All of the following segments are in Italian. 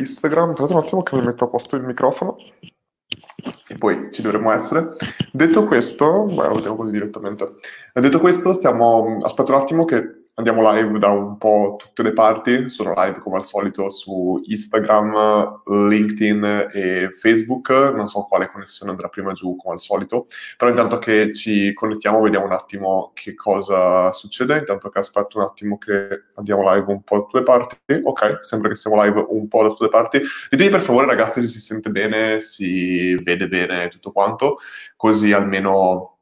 Instagram. Aspetta un attimo che mi metto a posto il microfono e poi ci dovremmo essere. Detto questo, beh, lo vediamo così direttamente. Detto questo, stiamo. Aspetta un attimo che andiamo live da un po' tutte le parti, sono live come al solito su Instagram, LinkedIn e Facebook, non so quale connessione andrà prima giù come al solito, però intanto che ci connettiamo vediamo un attimo che cosa succede, intanto che aspetto un attimo che andiamo live un po' da tutte le parti, ok, sembra che siamo live un po' da tutte le parti, ditemi per favore ragazzi se si sente bene, si vede bene tutto quanto, così almeno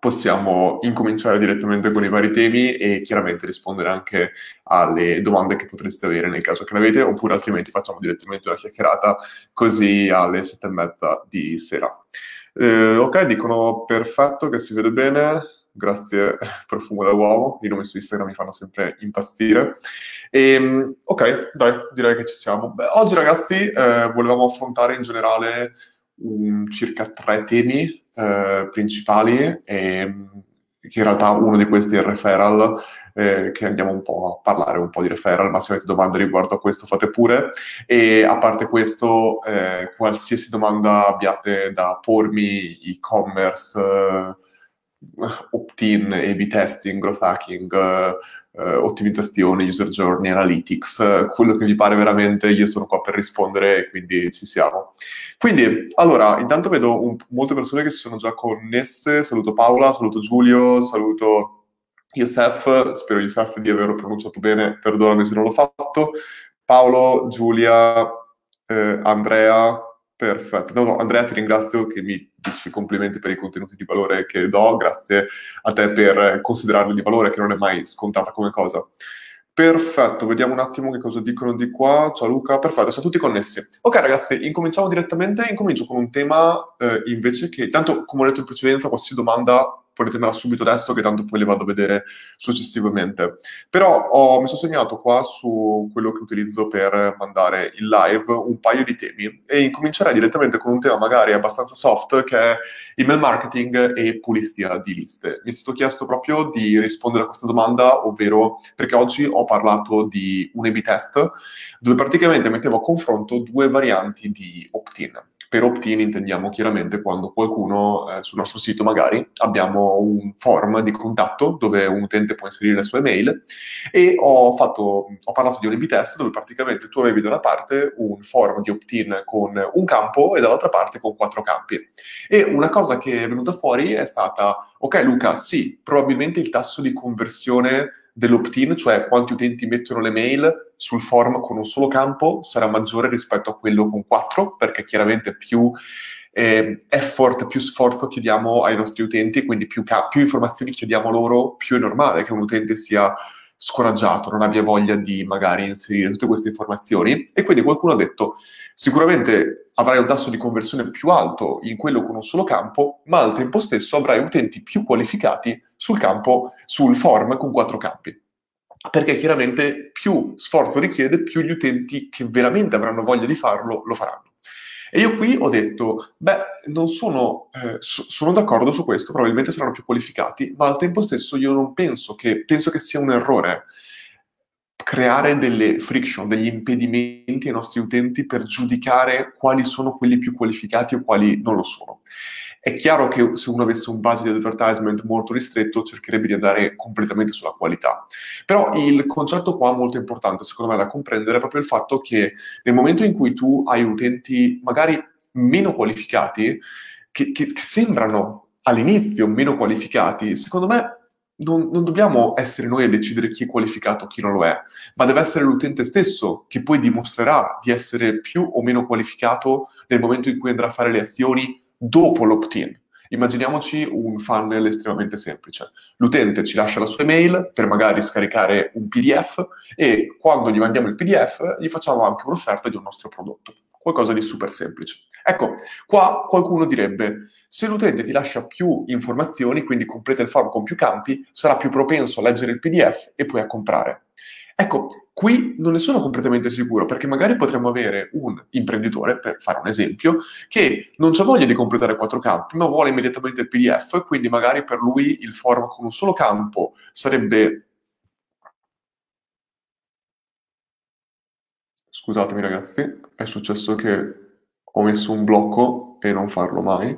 possiamo incominciare direttamente con i vari temi e chiaramente rispondere anche alle domande che potreste avere nel caso che ne avete, oppure altrimenti facciamo direttamente una chiacchierata così alle sette e mezza di sera. Eh, ok, dicono perfetto che si vede bene, grazie profumo da uomo, i nomi su Instagram mi fanno sempre impazzire. E, ehm, ok, dai, direi che ci siamo. Beh, oggi ragazzi eh, volevamo affrontare in generale um, circa tre temi eh, principali e che in realtà uno di questi è il referral, eh, che andiamo un po' a parlare un po' di referral, ma se avete domande riguardo a questo fate pure. E a parte questo, eh, qualsiasi domanda abbiate da pormi, e-commerce, eh, opt-in, A-B testing, growth hacking, eh, ottimizzazione, user journey, analytics, eh, quello che vi pare veramente, io sono qua per rispondere e quindi ci siamo. Quindi, allora, intanto vedo un, molte persone che si sono già connesse, saluto Paola, saluto Giulio, saluto Youssef, spero Youssef di averlo pronunciato bene, perdonami se non l'ho fatto, Paolo, Giulia, eh, Andrea, Perfetto. No, no, Andrea, ti ringrazio che mi dici complimenti per i contenuti di valore che do, grazie a te per considerarli di valore, che non è mai scontata come cosa. Perfetto, vediamo un attimo che cosa dicono di qua. Ciao Luca, perfetto, siamo tutti connessi. Ok ragazzi, incominciamo direttamente. Incomincio con un tema eh, invece che, tanto come ho detto in precedenza, qualsiasi domanda ponetemela subito adesso che tanto poi le vado a vedere successivamente. Però ho, mi sono segnato qua su quello che utilizzo per mandare in live un paio di temi e incomincerei direttamente con un tema magari abbastanza soft che è email marketing e pulizia di liste. Mi è stato chiesto proprio di rispondere a questa domanda, ovvero perché oggi ho parlato di un A-B test dove praticamente mettevo a confronto due varianti di opt-in. Per opt-in intendiamo chiaramente quando qualcuno eh, sul nostro sito magari abbiamo un form di contatto dove un utente può inserire le sue mail e ho, fatto, ho parlato di un test dove praticamente tu avevi da una parte un form di opt-in con un campo e dall'altra parte con quattro campi. E una cosa che è venuta fuori è stata, ok Luca, sì, probabilmente il tasso di conversione dell'opt-in, cioè quanti utenti mettono le mail sul form con un solo campo, sarà maggiore rispetto a quello con quattro, perché chiaramente più eh, effort, più sforzo chiediamo ai nostri utenti, quindi più, ca- più informazioni chiediamo loro, più è normale che un utente sia scoraggiato, non abbia voglia di magari inserire tutte queste informazioni. E quindi qualcuno ha detto, Sicuramente avrai un tasso di conversione più alto in quello con un solo campo, ma al tempo stesso avrai utenti più qualificati sul campo, sul form con quattro campi. Perché chiaramente più sforzo richiede, più gli utenti che veramente avranno voglia di farlo lo faranno. E io qui ho detto, beh, non sono, eh, sono d'accordo su questo, probabilmente saranno più qualificati, ma al tempo stesso io non penso che, penso che sia un errore creare delle friction, degli impedimenti ai nostri utenti per giudicare quali sono quelli più qualificati o quali non lo sono. È chiaro che se uno avesse un budget di advertisement molto ristretto cercherebbe di andare completamente sulla qualità. Però il concetto qua molto importante, secondo me, da comprendere è proprio il fatto che nel momento in cui tu hai utenti magari meno qualificati, che, che, che sembrano all'inizio meno qualificati, secondo me non, non, dobbiamo essere noi a decidere chi è qualificato e chi non lo è, ma deve essere l'utente stesso che poi dimostrerà di essere più o meno qualificato nel momento in cui andrà a fare le azioni dopo l'opt-in. Immaginiamoci un funnel estremamente semplice. L'utente ci lascia la sua email per magari scaricare un PDF e quando gli mandiamo il PDF gli facciamo anche un'offerta di un nostro prodotto. Qualcosa di super semplice. Ecco, qua qualcuno direbbe, se l'utente ti lascia più informazioni, quindi completa il form con più campi, sarà più propenso a leggere il PDF e poi a comprare. Ecco, qui non ne sono completamente sicuro perché magari potremmo avere un imprenditore, per fare un esempio, che non ha voglia di completare quattro campi, ma vuole immediatamente il PDF, quindi magari per lui il form con un solo campo sarebbe Scusatemi ragazzi, è successo che ho messo un blocco e non farlo mai.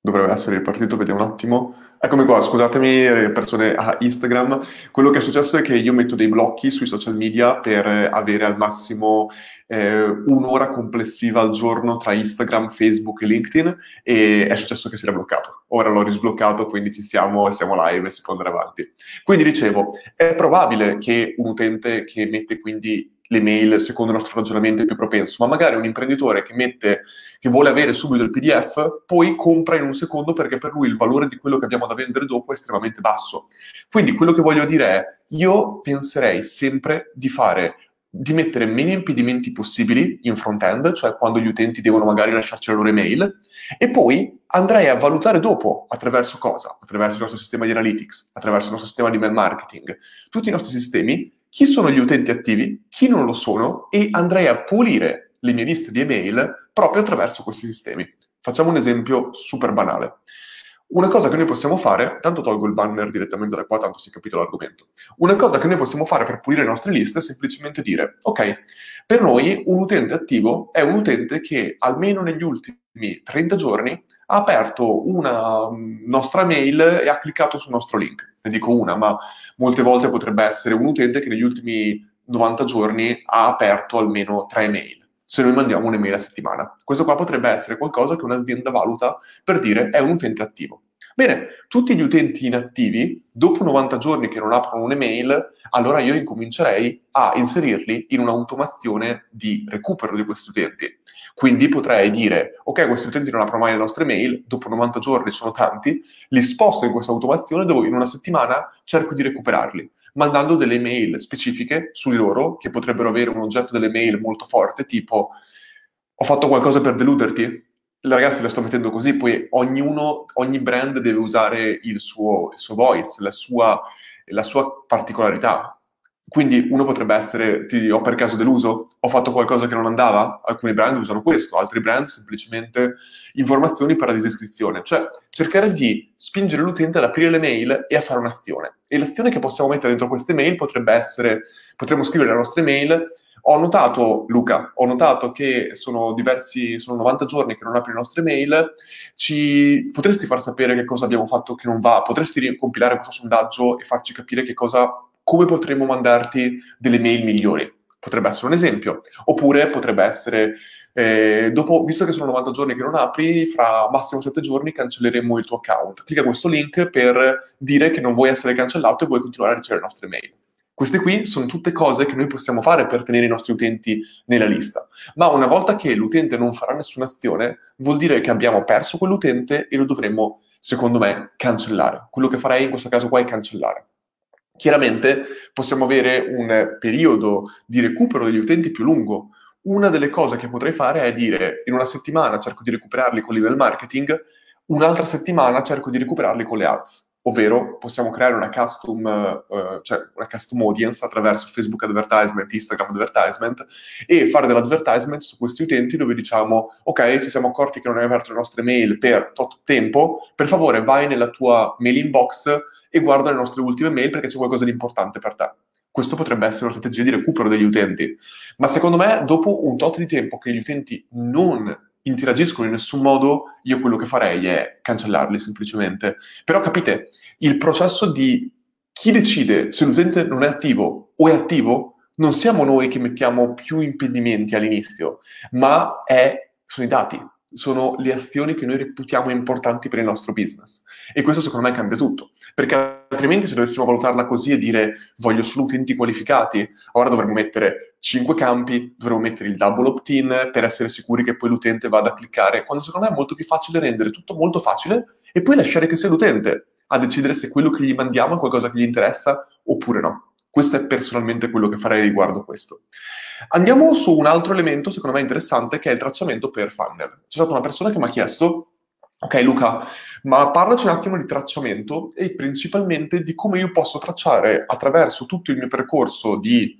Dovrebbe essere ripartito, vediamo un attimo. Eccomi qua, scusatemi persone a Instagram. Quello che è successo è che io metto dei blocchi sui social media per avere al massimo eh, un'ora complessiva al giorno tra Instagram, Facebook e LinkedIn e è successo che si era bloccato. Ora l'ho risbloccato, quindi ci siamo e siamo live e si può andare avanti. Quindi dicevo, è probabile che un utente che mette quindi le mail secondo il nostro ragionamento è più propenso, ma magari un imprenditore che mette, che vuole avere subito il PDF, poi compra in un secondo perché per lui il valore di quello che abbiamo da vendere dopo è estremamente basso. Quindi quello che voglio dire è, io penserei sempre di fare di mettere meno impedimenti possibili in front-end, cioè quando gli utenti devono magari lasciarci la loro email, e poi andrei a valutare dopo attraverso cosa? Attraverso il nostro sistema di analytics, attraverso il nostro sistema di mail marketing, tutti i nostri sistemi chi sono gli utenti attivi, chi non lo sono e andrei a pulire le mie liste di email proprio attraverso questi sistemi. Facciamo un esempio super banale. Una cosa che noi possiamo fare, tanto tolgo il banner direttamente da qua, tanto si è capito l'argomento. Una cosa che noi possiamo fare per pulire le nostre liste è semplicemente dire, ok, per noi un utente attivo è un utente che almeno negli ultimi 30 giorni ha aperto una mm, nostra mail e ha cliccato sul nostro link. Ne dico una, ma molte volte potrebbe essere un utente che negli ultimi 90 giorni ha aperto almeno tre mail se noi mandiamo un'email a settimana. Questo qua potrebbe essere qualcosa che un'azienda valuta per dire è un utente attivo. Bene, tutti gli utenti inattivi, dopo 90 giorni che non aprono un'email, allora io incomincerei a inserirli in un'automazione di recupero di questi utenti. Quindi potrei dire, ok, questi utenti non aprono mai le nostre mail, dopo 90 giorni sono tanti, li sposto in questa automazione dove in una settimana cerco di recuperarli, mandando delle mail specifiche su di loro, che potrebbero avere un oggetto delle mail molto forte, tipo ho fatto qualcosa per deluderti? Ragazzi, la sto mettendo così, poi ognuno, ogni brand deve usare il suo, il suo voice, la sua, la sua particolarità. Quindi uno potrebbe essere, ti ho per caso deluso? Ho fatto qualcosa che non andava? Alcuni brand usano questo, altri brand semplicemente informazioni per la disiscrizione. Cioè cercare di spingere l'utente ad aprire le mail e a fare un'azione. E l'azione che possiamo mettere dentro queste mail potrebbe essere, potremmo scrivere le nostre mail, ho notato, Luca, ho notato che sono diversi, sono 90 giorni che non apri le nostre mail, ci potresti far sapere che cosa abbiamo fatto che non va? Potresti compilare questo sondaggio e farci capire che cosa come potremmo mandarti delle mail migliori. Potrebbe essere un esempio. Oppure potrebbe essere, eh, dopo, visto che sono 90 giorni che non apri, fra massimo 7 giorni cancelleremo il tuo account. Clicca questo link per dire che non vuoi essere cancellato e vuoi continuare a ricevere le nostre mail. Queste qui sono tutte cose che noi possiamo fare per tenere i nostri utenti nella lista. Ma una volta che l'utente non farà nessuna azione, vuol dire che abbiamo perso quell'utente e lo dovremmo, secondo me, cancellare. Quello che farei in questo caso qua è cancellare. Chiaramente possiamo avere un periodo di recupero degli utenti più lungo. Una delle cose che potrei fare è dire in una settimana cerco di recuperarli con l'email marketing, un'altra settimana cerco di recuperarli con le ads. Ovvero possiamo creare una custom, uh, cioè una custom audience attraverso Facebook Advertisement, Instagram Advertisement e fare dell'advertisement su questi utenti dove diciamo ok, ci siamo accorti che non hai aperto le nostre mail per tot tempo, per favore vai nella tua mail inbox e guarda le nostre ultime mail perché c'è qualcosa di importante per te. Questo potrebbe essere una strategia di recupero degli utenti. Ma secondo me, dopo un tot di tempo che gli utenti non interagiscono in nessun modo, io quello che farei è cancellarli semplicemente. Però capite, il processo di chi decide se l'utente non è attivo o è attivo, non siamo noi che mettiamo più impedimenti all'inizio, ma è, sono i dati sono le azioni che noi reputiamo importanti per il nostro business. E questo secondo me cambia tutto, perché altrimenti se dovessimo valutarla così e dire voglio solo utenti qualificati, ora dovremmo mettere 5 campi, dovremmo mettere il double opt-in per essere sicuri che poi l'utente vada a cliccare, quando secondo me è molto più facile rendere tutto molto facile e poi lasciare che sia l'utente a decidere se quello che gli mandiamo è qualcosa che gli interessa oppure no. Questo è personalmente quello che farei riguardo questo. Andiamo su un altro elemento, secondo me interessante, che è il tracciamento per funnel. C'è stata una persona che mi ha chiesto, ok Luca, ma parlaci un attimo di tracciamento e principalmente di come io posso tracciare attraverso tutto il mio percorso di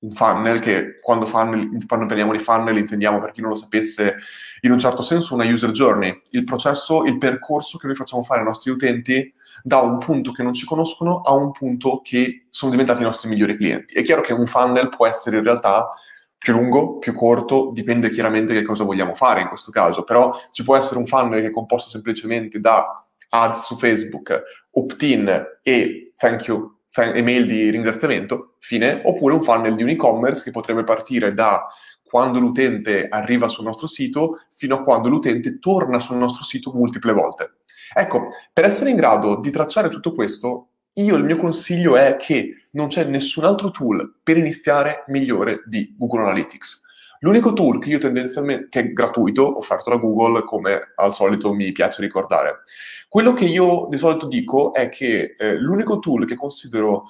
un funnel, che quando, funnel, quando parliamo di funnel intendiamo, per chi non lo sapesse, in un certo senso una user journey, il processo, il percorso che noi facciamo fare ai nostri utenti da un punto che non ci conoscono a un punto che sono diventati i nostri migliori clienti. È chiaro che un funnel può essere in realtà più lungo, più corto, dipende chiaramente che cosa vogliamo fare in questo caso, però ci può essere un funnel che è composto semplicemente da ads su Facebook, opt-in e thank you, email di ringraziamento, fine, oppure un funnel di un e-commerce che potrebbe partire da quando l'utente arriva sul nostro sito fino a quando l'utente torna sul nostro sito multiple volte. Ecco, per essere in grado di tracciare tutto questo, io il mio consiglio è che non c'è nessun altro tool per iniziare migliore di Google Analytics. L'unico tool che io tendenzialmente, che è gratuito, offerto da Google, come al solito mi piace ricordare. Quello che io di solito dico è che eh, l'unico tool che considero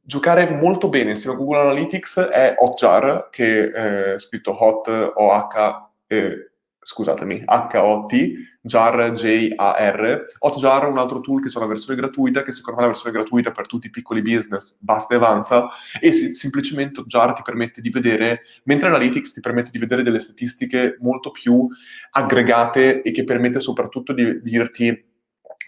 giocare molto bene insieme a Google Analytics è Hotjar, che è scritto Hot O-H, eh, scusatemi, H-O-T, Jar, J-A-R. Hotjar è un altro tool che c'è una versione gratuita, che secondo me è una versione gratuita per tutti i piccoli business, basta e avanza, e si, semplicemente Hotjar ti permette di vedere, mentre Analytics ti permette di vedere delle statistiche molto più aggregate e che permette soprattutto di dirti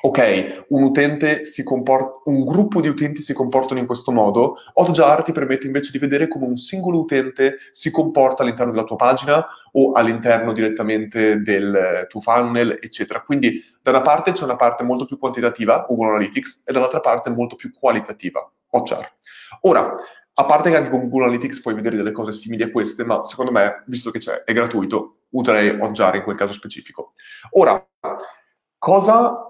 ok, un utente si comporta, un gruppo di utenti si comportano in questo modo, Hotjar ti permette invece di vedere come un singolo utente si comporta all'interno della tua pagina o all'interno direttamente del tuo funnel, eccetera. Quindi da una parte c'è una parte molto più quantitativa, Google Analytics, e dall'altra parte molto più qualitativa, Hotjar. Ora, a parte che anche con Google Analytics puoi vedere delle cose simili a queste, ma secondo me, visto che c'è, è gratuito, userei Hotjar in quel caso specifico. Ora, cosa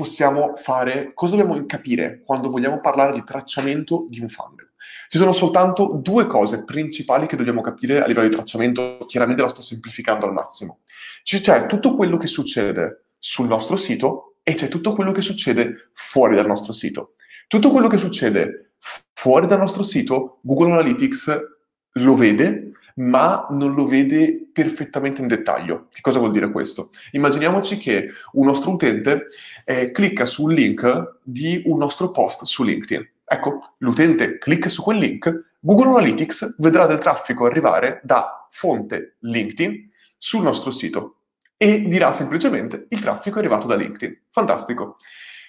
possiamo fare, cosa dobbiamo capire quando vogliamo parlare di tracciamento di un funnel? Ci sono soltanto due cose principali che dobbiamo capire a livello di tracciamento, chiaramente la sto semplificando al massimo. C'è tutto quello che succede sul nostro sito e c'è tutto quello che succede fuori dal nostro sito. Tutto quello che succede fuori dal nostro sito, Google Analytics lo vede ma non lo vede perfettamente in dettaglio. Che cosa vuol dire questo? Immaginiamoci che un nostro utente eh, clicca sul link di un nostro post su LinkedIn. Ecco, l'utente clicca su quel link, Google Analytics vedrà del traffico arrivare da fonte LinkedIn sul nostro sito e dirà semplicemente il traffico è arrivato da LinkedIn. Fantastico.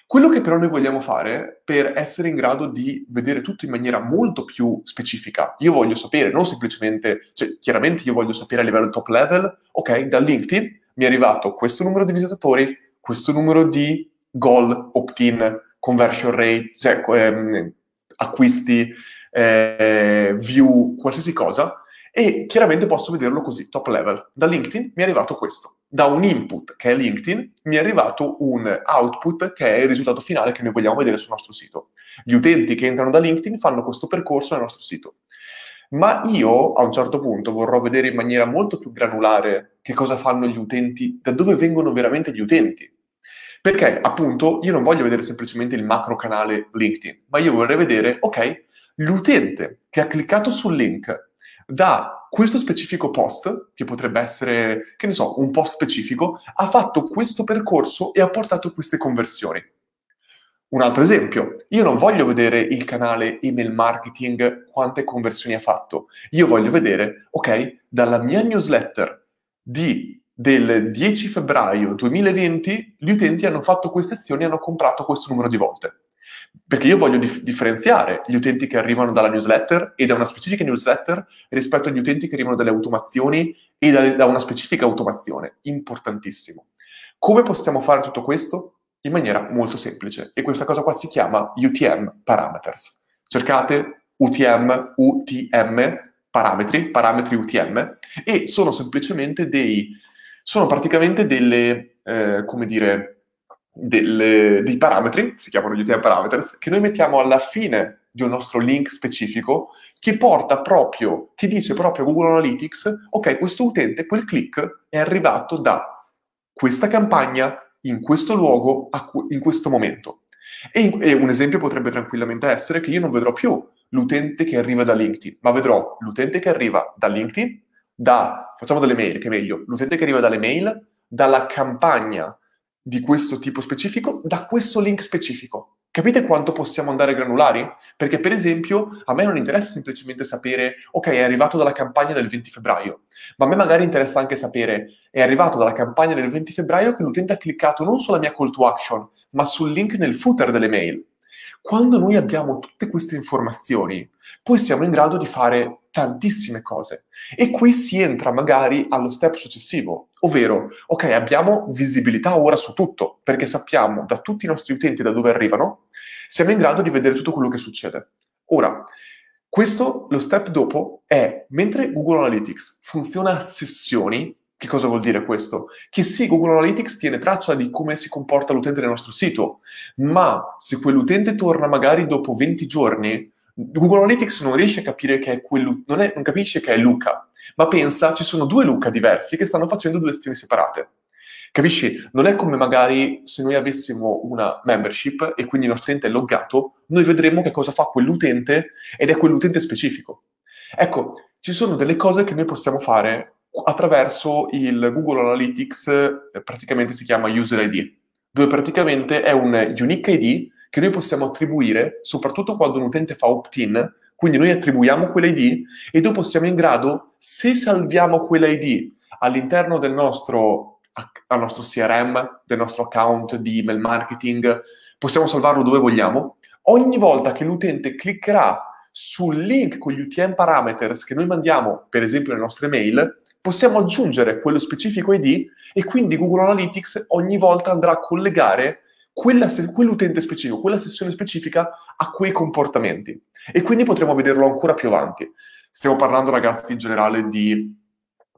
Quello che però noi vogliamo fare per essere in grado di vedere tutto in maniera molto più specifica, io voglio sapere, non semplicemente, cioè chiaramente io voglio sapere a livello top level, ok, da LinkedIn mi è arrivato questo numero di visitatori, questo numero di goal, opt-in, conversion rate, cioè ehm, acquisti, eh, view, qualsiasi cosa, e chiaramente posso vederlo così, top level. Da LinkedIn mi è arrivato questo. Da un input che è LinkedIn mi è arrivato un output che è il risultato finale che noi vogliamo vedere sul nostro sito. Gli utenti che entrano da LinkedIn fanno questo percorso nel nostro sito. Ma io a un certo punto vorrò vedere in maniera molto più granulare che cosa fanno gli utenti, da dove vengono veramente gli utenti. Perché appunto io non voglio vedere semplicemente il macro canale LinkedIn, ma io vorrei vedere, ok, l'utente che ha cliccato sul link da questo specifico post, che potrebbe essere, che ne so, un post specifico, ha fatto questo percorso e ha portato queste conversioni. Un altro esempio, io non voglio vedere il canale email marketing quante conversioni ha fatto, io voglio vedere, ok, dalla mia newsletter di, del 10 febbraio 2020 gli utenti hanno fatto queste azioni e hanno comprato questo numero di volte. Perché io voglio dif- differenziare gli utenti che arrivano dalla newsletter e da una specifica newsletter rispetto agli utenti che arrivano dalle automazioni e da, da una specifica automazione. Importantissimo. Come possiamo fare tutto questo? In maniera molto semplice. E questa cosa qua si chiama UTM Parameters. Cercate UTM, UTM, parametri, parametri UTM, e sono semplicemente dei, sono praticamente delle, eh, come dire, delle, dei parametri, si chiamano UTM parameters, che noi mettiamo alla fine di un nostro link specifico che porta proprio, che dice proprio Google Analytics, ok, questo utente, quel click è arrivato da questa campagna in questo luogo in questo momento. E, in, e un esempio potrebbe tranquillamente essere che io non vedrò più l'utente che arriva da LinkedIn, ma vedrò l'utente che arriva da LinkedIn, da, facciamo delle mail, che è meglio, l'utente che arriva dalle mail, dalla campagna di questo tipo specifico da questo link specifico. Capite quanto possiamo andare granulari? Perché per esempio a me non interessa semplicemente sapere, ok, è arrivato dalla campagna del 20 febbraio, ma a me magari interessa anche sapere, è arrivato dalla campagna del 20 febbraio che l'utente ha cliccato non sulla mia call to action, ma sul link nel footer delle mail. Quando noi abbiamo tutte queste informazioni, poi siamo in grado di fare tantissime cose. E qui si entra magari allo step successivo, ovvero, ok, abbiamo visibilità ora su tutto, perché sappiamo da tutti i nostri utenti da dove arrivano, siamo in grado di vedere tutto quello che succede. Ora, questo, lo step dopo è, mentre Google Analytics funziona a sessioni, che cosa vuol dire questo? Che sì, Google Analytics tiene traccia di come si comporta l'utente nel nostro sito, ma se quell'utente torna magari dopo 20 giorni, Google Analytics non riesce a capire che è quello, non, è, non capisce che è Luca, ma pensa ci sono due Luca diversi che stanno facendo due azioni separate. Capisci? Non è come magari se noi avessimo una membership e quindi il nostro utente è loggato, noi vedremo che cosa fa quell'utente ed è quell'utente specifico. Ecco, ci sono delle cose che noi possiamo fare attraverso il Google Analytics, eh, praticamente si chiama User ID, dove praticamente è un unique ID che noi possiamo attribuire, soprattutto quando un utente fa opt-in, quindi noi attribuiamo quell'ID e dopo siamo in grado, se salviamo quell'ID all'interno del nostro, al nostro CRM, del nostro account di email marketing, possiamo salvarlo dove vogliamo. Ogni volta che l'utente cliccherà sul link con gli UTM parameters che noi mandiamo, per esempio, nelle nostre mail, possiamo aggiungere quello specifico ID e quindi Google Analytics ogni volta andrà a collegare quella, quell'utente specifico, quella sessione specifica a quei comportamenti. E quindi potremo vederlo ancora più avanti. Stiamo parlando, ragazzi, in generale di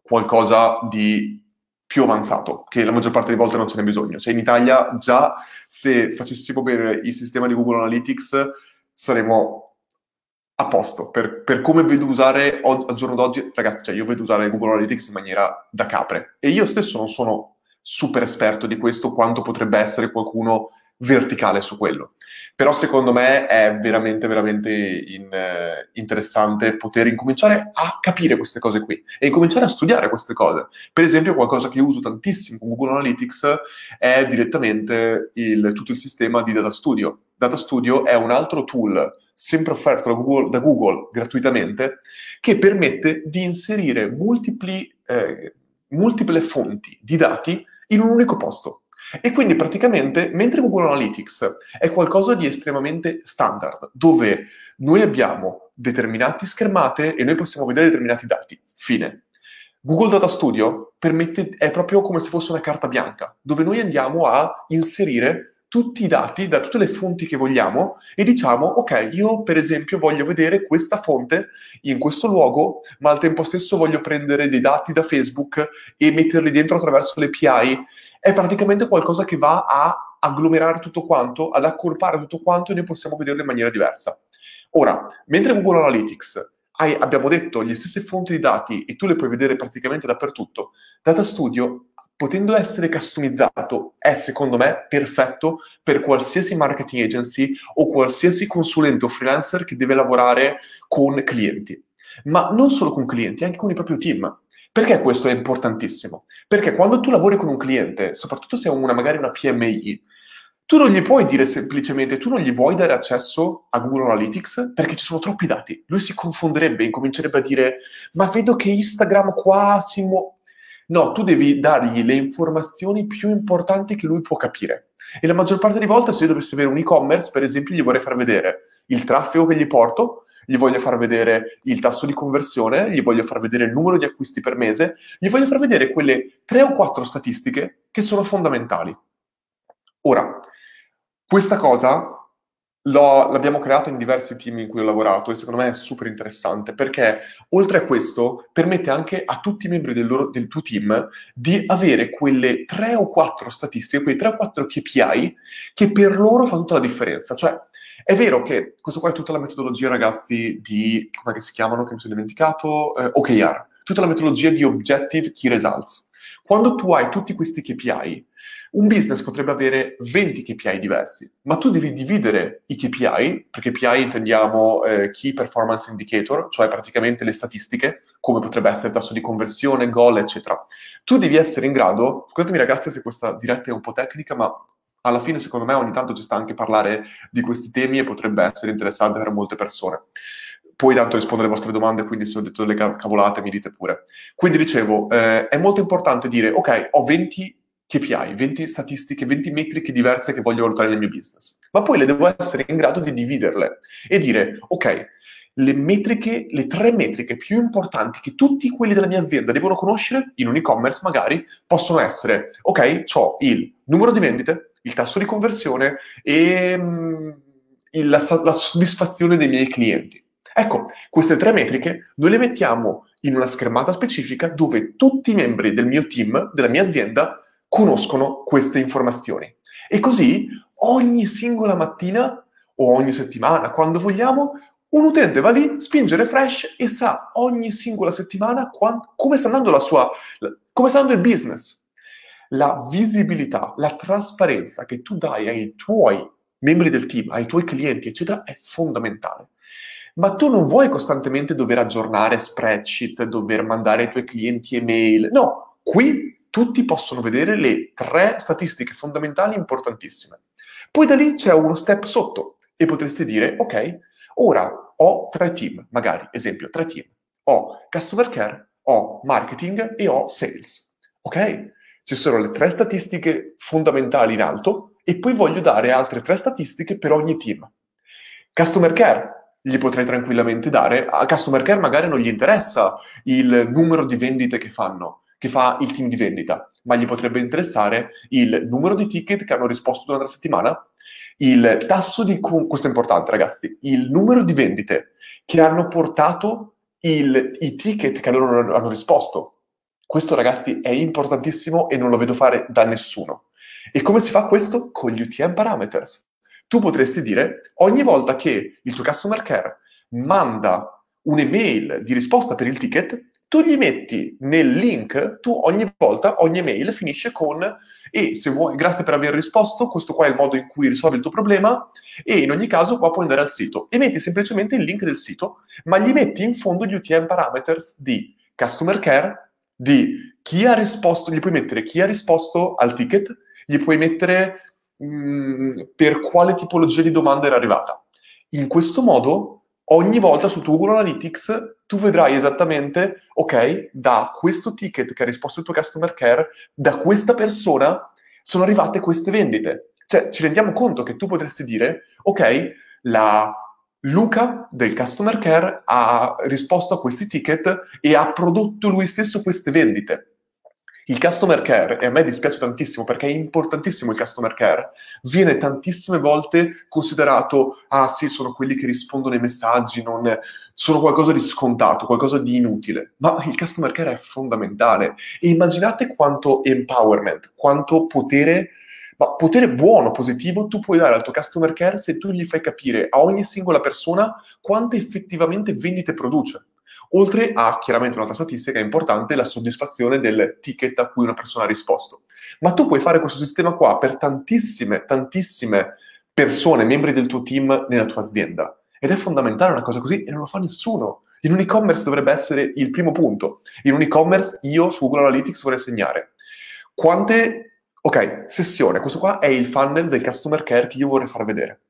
qualcosa di più avanzato, che la maggior parte delle volte non ce n'è bisogno. Cioè in Italia già se facessimo bene il sistema di Google Analytics saremmo a posto per, per come vedo usare al giorno d'oggi, ragazzi, cioè io vedo usare Google Analytics in maniera da capre e io stesso non sono super esperto di questo quanto potrebbe essere qualcuno verticale su quello. Però secondo me è veramente, veramente in, eh, interessante poter incominciare a capire queste cose qui e incominciare a studiare queste cose. Per esempio, qualcosa che uso tantissimo con Google Analytics è direttamente il, tutto il sistema di Data Studio. Data Studio è un altro tool sempre offerto da Google, da Google gratuitamente, che permette di inserire multipli, eh, multiple fonti di dati in un unico posto. E quindi praticamente, mentre Google Analytics è qualcosa di estremamente standard, dove noi abbiamo determinate schermate e noi possiamo vedere determinati dati, fine. Google Data Studio permette, è proprio come se fosse una carta bianca, dove noi andiamo a inserire tutti i dati da tutte le fonti che vogliamo e diciamo, ok, io per esempio voglio vedere questa fonte in questo luogo, ma al tempo stesso voglio prendere dei dati da Facebook e metterli dentro attraverso le API. È praticamente qualcosa che va a agglomerare tutto quanto, ad accorpare tutto quanto e noi possiamo vederlo in maniera diversa. Ora, mentre Google Analytics hai, abbiamo detto le stesse fonti di dati e tu le puoi vedere praticamente dappertutto, Data Studio potendo essere customizzato, è secondo me perfetto per qualsiasi marketing agency o qualsiasi consulente o freelancer che deve lavorare con clienti. Ma non solo con clienti, anche con il proprio team. Perché questo è importantissimo? Perché quando tu lavori con un cliente, soprattutto se è una, magari una PMI, tu non gli puoi dire semplicemente, tu non gli vuoi dare accesso a Google Analytics perché ci sono troppi dati. Lui si confonderebbe, incomincerebbe a dire, ma vedo che Instagram qua si muove. No, tu devi dargli le informazioni più importanti che lui può capire. E la maggior parte delle volte, se io dovessi avere un e-commerce, per esempio, gli vorrei far vedere il traffico che gli porto, gli voglio far vedere il tasso di conversione, gli voglio far vedere il numero di acquisti per mese, gli voglio far vedere quelle tre o quattro statistiche che sono fondamentali. Ora, questa cosa L'ho, l'abbiamo creata in diversi team in cui ho lavorato e secondo me è super interessante perché oltre a questo permette anche a tutti i membri del, loro, del tuo team di avere quelle tre o quattro statistiche, quei tre o quattro KPI che per loro fa tutta la differenza. Cioè, è vero che questo qua è tutta la metodologia, ragazzi, di, come si chiamano, che mi sono dimenticato, eh, OKR, tutta la metodologia di Objective Key Results. Quando tu hai tutti questi KPI, un business potrebbe avere 20 KPI diversi, ma tu devi dividere i KPI, per KPI intendiamo eh, Key Performance Indicator, cioè praticamente le statistiche, come potrebbe essere il tasso di conversione, goal, eccetera. Tu devi essere in grado, scusatemi ragazzi se questa diretta è un po' tecnica, ma alla fine secondo me ogni tanto ci sta anche parlare di questi temi e potrebbe essere interessante per molte persone poi tanto rispondo alle vostre domande, quindi se ho detto delle cavolate mi dite pure. Quindi dicevo, eh, è molto importante dire, ok, ho 20 KPI, 20 statistiche, 20 metriche diverse che voglio valutare nel mio business, ma poi le devo essere in grado di dividerle e dire, ok, le metriche, le tre metriche più importanti che tutti quelli della mia azienda devono conoscere in un e-commerce magari possono essere, ok, ho il numero di vendite, il tasso di conversione e mm, il, la, la soddisfazione dei miei clienti. Ecco, queste tre metriche noi le mettiamo in una schermata specifica dove tutti i membri del mio team, della mia azienda, conoscono queste informazioni. E così ogni singola mattina o ogni settimana, quando vogliamo, un utente va lì, spinge refresh e sa ogni singola settimana quando, come sta sua, come sta andando il business. La visibilità, la trasparenza che tu dai ai tuoi membri del team, ai tuoi clienti, eccetera, è fondamentale. Ma tu non vuoi costantemente dover aggiornare spreadsheet, dover mandare ai tuoi clienti email. No, qui tutti possono vedere le tre statistiche fondamentali importantissime. Poi da lì c'è uno step sotto e potresti dire, ok, ora ho tre team, magari, esempio, tre team. Ho customer care, ho marketing e ho sales. Ok? Ci sono le tre statistiche fondamentali in alto e poi voglio dare altre tre statistiche per ogni team. Customer care, gli potrei tranquillamente dare. A customer care magari non gli interessa il numero di vendite che fanno, che fa il team di vendita, ma gli potrebbe interessare il numero di ticket che hanno risposto durante la settimana, il tasso di, questo è importante ragazzi, il numero di vendite che hanno portato il, i ticket che loro hanno risposto. Questo ragazzi è importantissimo e non lo vedo fare da nessuno. E come si fa questo? Con gli UTM parameters. Tu potresti dire, ogni volta che il tuo customer care manda un'email di risposta per il ticket, tu gli metti nel link, tu ogni volta, ogni email finisce con e se vuoi, grazie per aver risposto, questo qua è il modo in cui risolvi il tuo problema e in ogni caso qua puoi andare al sito e metti semplicemente il link del sito, ma gli metti in fondo gli UTM parameters di customer care, di chi ha risposto, gli puoi mettere chi ha risposto al ticket, gli puoi mettere mh, mm, per quale tipologia di domanda era arrivata. In questo modo ogni volta sul tuo Google Analytics tu vedrai esattamente, ok, da questo ticket che ha risposto il tuo customer care, da questa persona sono arrivate queste vendite. Cioè, ci rendiamo conto che tu potresti dire, ok, la Luca del customer care ha risposto a questi ticket e ha prodotto lui stesso queste vendite. Il customer care, e a me dispiace tantissimo perché è importantissimo il customer care, viene tantissime volte considerato, ah sì, sono quelli che rispondono ai messaggi, non, sono qualcosa di scontato, qualcosa di inutile. Ma il customer care è fondamentale. E immaginate quanto empowerment, quanto potere, ma potere buono, positivo, tu puoi dare al tuo customer care se tu gli fai capire a ogni singola persona quante effettivamente vendite produce oltre a chiaramente un'altra statistica importante, la soddisfazione del ticket a cui una persona ha risposto. Ma tu puoi fare questo sistema qua per tantissime, tantissime persone, membri del tuo team nella tua azienda. Ed è fondamentale una cosa così e non lo fa nessuno. In un e-commerce dovrebbe essere il primo punto. In un e-commerce io su Google Analytics vorrei segnare quante... Ok, sessione, questo qua è il funnel del customer care che io vorrei far vedere.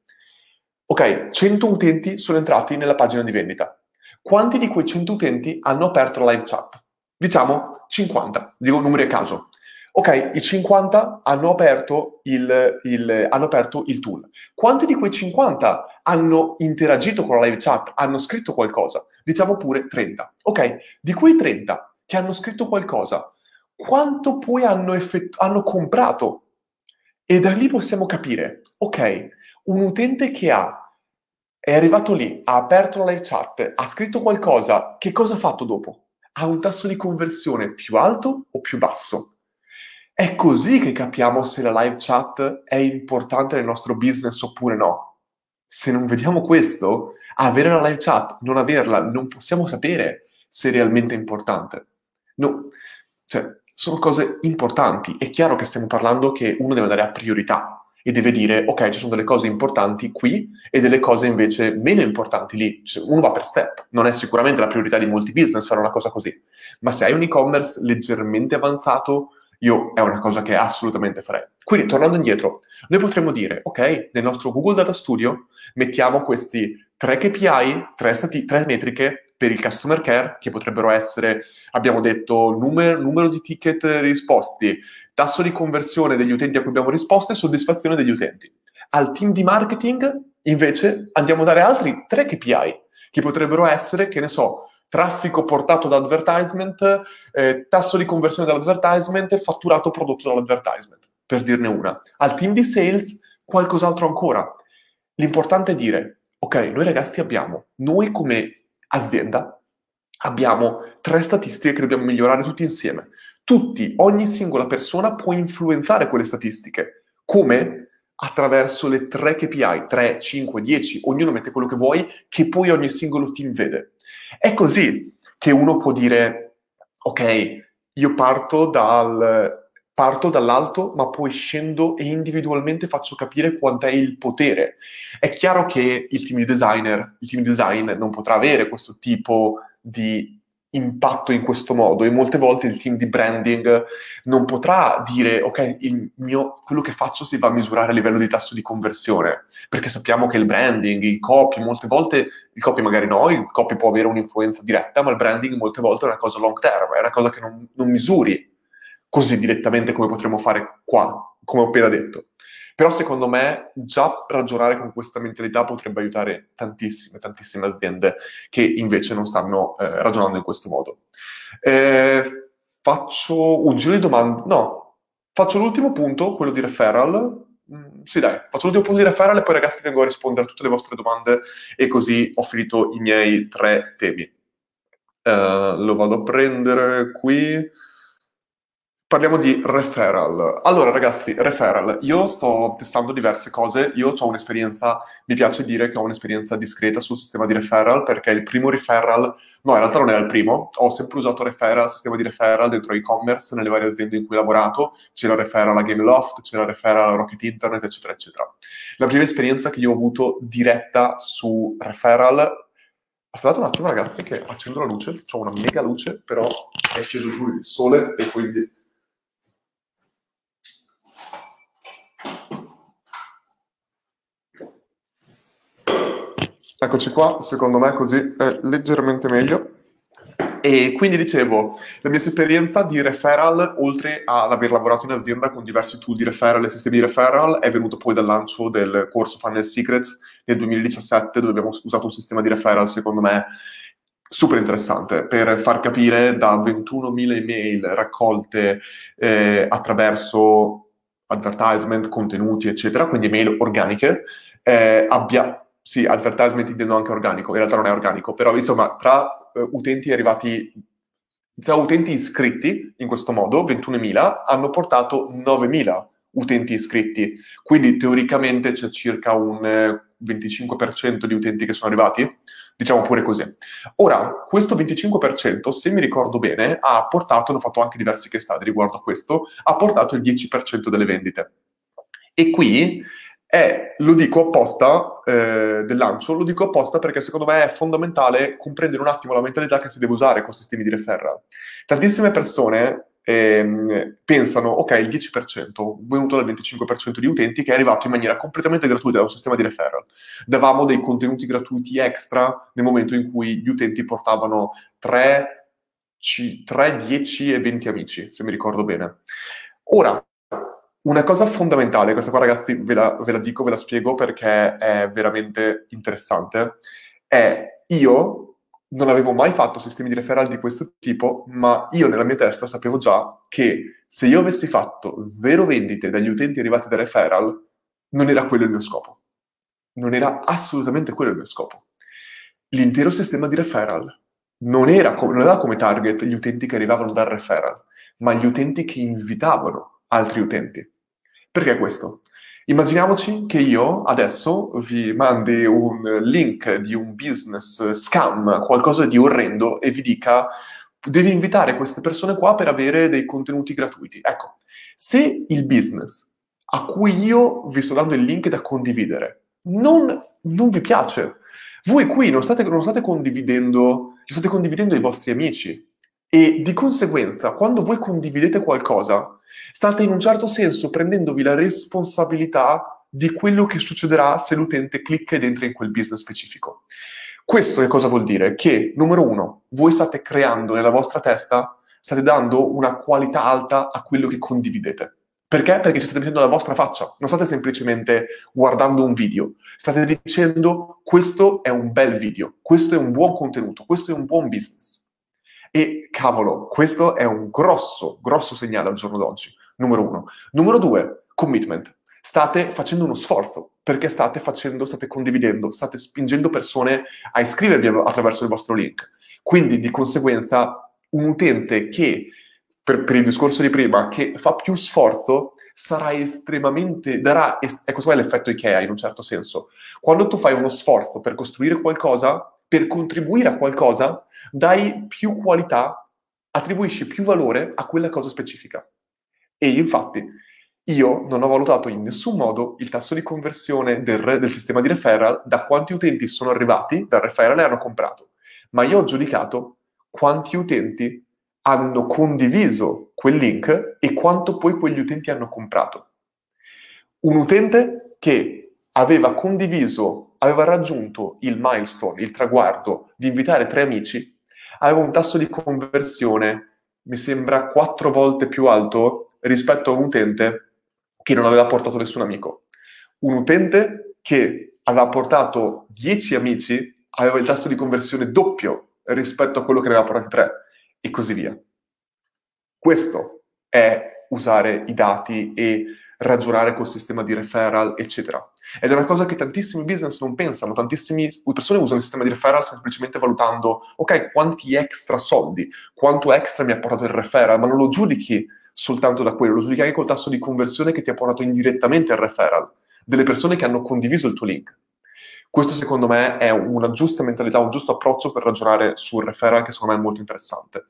Ok, 100 utenti sono entrati nella pagina di vendita quanti di quei 100 utenti hanno aperto la live chat? Diciamo 50, dico numeri a caso. Ok, i 50 hanno aperto il, il, hanno aperto il tool. Quanti di quei 50 hanno interagito con la live chat, hanno scritto qualcosa? Diciamo pure 30. Ok, di quei 30 che hanno scritto qualcosa, quanto poi hanno, effettu- hanno comprato? E da lì possiamo capire, ok, un utente che ha è arrivato lì, ha aperto la live chat, ha scritto qualcosa, che cosa ha fatto dopo? Ha un tasso di conversione più alto o più basso? È così che capiamo se la live chat è importante nel nostro business oppure no. Se non vediamo questo, avere la live chat, non averla, non possiamo sapere se è realmente importante. No, cioè, sono cose importanti. È chiaro che stiamo parlando che uno deve dare a priorità e deve dire ok, ci sono delle cose importanti qui e delle cose invece meno importanti lì. Cioè, uno va per step, non è sicuramente la priorità di molti business fare una cosa così, ma se hai un e-commerce leggermente avanzato, io è una cosa che assolutamente farei. Quindi, tornando indietro, noi potremmo dire, ok, nel nostro Google Data Studio mettiamo questi tre KPI, tre, stati- tre metriche per il customer care, che potrebbero essere, abbiamo detto, numero, numero di ticket risposti, tasso di conversione degli utenti a cui abbiamo risposto e soddisfazione degli utenti. Al team di marketing, invece, andiamo a dare altri tre KPI, che potrebbero essere, che ne so, traffico portato da advertisement, eh, tasso di conversione dall'advertisement, fatturato prodotto dall'advertisement, per dirne una. Al team di sales qualcos'altro ancora. L'importante è dire, ok, noi ragazzi abbiamo, noi come azienda abbiamo tre statistiche che dobbiamo migliorare tutti insieme. Tutti, ogni singola persona può influenzare quelle statistiche. Come? Attraverso le tre KPI, 3, 5, 10, ognuno mette quello che vuoi, che poi ogni singolo team vede. È così che uno può dire, ok, io parto, dal, parto dall'alto, ma poi scendo e individualmente faccio capire quant'è il potere. È chiaro che il team designer, il team design non potrà avere questo tipo di impatto in questo modo e molte volte il team di branding non potrà dire ok, mio, quello che faccio si va a misurare a livello di tasso di conversione, perché sappiamo che il branding, il copy, molte volte, il copy magari no, il copy può avere un'influenza diretta, ma il branding molte volte è una cosa long term, è una cosa che non, non misuri così direttamente come potremmo fare qua, come ho appena detto. Però secondo me già ragionare con questa mentalità potrebbe aiutare tantissime, tantissime aziende che invece non stanno eh, ragionando in questo modo. Eh, faccio un giro di domande, no, faccio l'ultimo punto, quello di referral. Mm, sì, dai, faccio l'ultimo punto di referral e poi ragazzi vengo a rispondere a tutte le vostre domande e così ho finito i miei tre temi. Uh, lo vado a prendere qui. Parliamo di referral. Allora, ragazzi, referral. Io sto testando diverse cose. Io ho un'esperienza, mi piace dire che ho un'esperienza discreta sul sistema di referral perché il primo referral, no, in realtà non era il primo. Ho sempre usato referral, sistema di referral dentro e-commerce nelle varie aziende in cui ho lavorato. C'era referral a Gameloft, c'era referral a Rocket Internet, eccetera, eccetera. La prima esperienza che io ho avuto diretta su referral Aspettate un attimo, ragazzi, che accendo la luce. Ho una mega luce, però è sceso giù il sole e quindi Eccoci qua, secondo me così è leggermente meglio. E quindi dicevo, la mia esperienza di referral, oltre ad aver lavorato in azienda con diversi tool di referral e sistemi di referral, è venuto poi dal lancio del corso Funnel Secrets nel 2017, dove abbiamo usato un sistema di referral, secondo me, super interessante per far capire da 21.000 email raccolte eh, attraverso advertisement, contenuti, eccetera, quindi email organiche, eh, abbia, sì, advertisement intendo anche organico, in realtà non è organico, però insomma tra uh, utenti arrivati, tra utenti iscritti in questo modo, 21.000, hanno portato 9.000 utenti iscritti, quindi teoricamente c'è circa un 25% di utenti che sono arrivati, diciamo pure così. Ora, questo 25%, se mi ricordo bene, ha portato, hanno fatto anche diversi case study riguardo a questo, ha portato il 10% delle vendite. E qui è, lo dico apposta, eh, del lancio, lo dico apposta perché secondo me è fondamentale comprendere un attimo la mentalità che si deve usare con sistemi di referral. Tantissime persone ehm, pensano, ok, il 10%, venuto dal 25% di utenti che è arrivato in maniera completamente gratuita da un sistema di referral. Davamo dei contenuti gratuiti extra nel momento in cui gli utenti portavano 3, 3 10 e 20 amici, se mi ricordo bene. Ora, una cosa fondamentale, questa qua ragazzi ve la, ve la, dico, ve la spiego perché è veramente interessante, è io non avevo mai fatto sistemi di referral di questo tipo, ma io nella mia testa sapevo già che se io avessi fatto zero vendite dagli utenti arrivati da referral, non era quello il mio scopo. Non era assolutamente quello il mio scopo. L'intero sistema di referral non, era, non aveva come target gli utenti che arrivavano dal referral, ma gli utenti che invitavano altri utenti. Perché questo? Immaginiamoci che io adesso vi mandi un link di un business scam, qualcosa di orrendo, e vi dica devi invitare queste persone qua per avere dei contenuti gratuiti. Ecco, se il business a cui io vi sto dando il link da condividere non, non vi piace, voi qui non state, non state condividendo, state condividendo i vostri amici e di conseguenza quando voi condividete qualcosa state in un certo senso prendendovi la responsabilità di quello che succederà se l'utente clicca ed entra in quel business specifico. Questo che cosa vuol dire? Che, numero uno, voi state creando nella vostra testa, state dando una qualità alta a quello che condividete. Perché? Perché ci state mettendo la vostra faccia, non state semplicemente guardando un video, state dicendo questo è un bel video, questo è un buon contenuto, questo è un buon business. E cavolo, questo è un grosso, grosso segnale al giorno d'oggi, numero uno. Numero due, commitment. State facendo uno sforzo, perché state facendo, state condividendo, state spingendo persone a iscrivervi attraverso il vostro link. Quindi, di conseguenza, un utente che per, per, il discorso di prima, che fa più sforzo, sarà estremamente, darà, ecco qua è l'effetto Ikea in un certo senso. Quando tu fai uno sforzo per costruire qualcosa, per contribuire a qualcosa, dai più qualità, attribuisci più valore a quella cosa specifica. E infatti, io non ho valutato in nessun modo il tasso di conversione del, del sistema di referral da quanti utenti sono arrivati dal referral e hanno comprato, ma io ho giudicato quanti utenti hanno condiviso quel link e quanto poi quegli utenti hanno comprato. Un utente che aveva condiviso, aveva raggiunto il milestone, il traguardo di invitare tre amici, aveva un tasso di conversione, mi sembra, quattro volte più alto rispetto a un utente che non aveva portato nessun amico. Un utente che aveva portato dieci amici aveva il tasso di conversione doppio rispetto a quello che ne aveva portati tre e così via. Questo è usare i dati e ragionare col sistema di referral, eccetera. Ed è una cosa che tantissimi business non pensano, tantissime persone usano il sistema di referral semplicemente valutando, ok, quanti extra soldi, quanto extra mi ha portato il referral, ma non lo giudichi soltanto da quello, lo giudichi anche col tasso di conversione che ti ha portato indirettamente il referral, delle persone che hanno condiviso il tuo link. Questo secondo me è una giusta mentalità, un giusto approccio per ragionare sul referral che secondo me è molto interessante.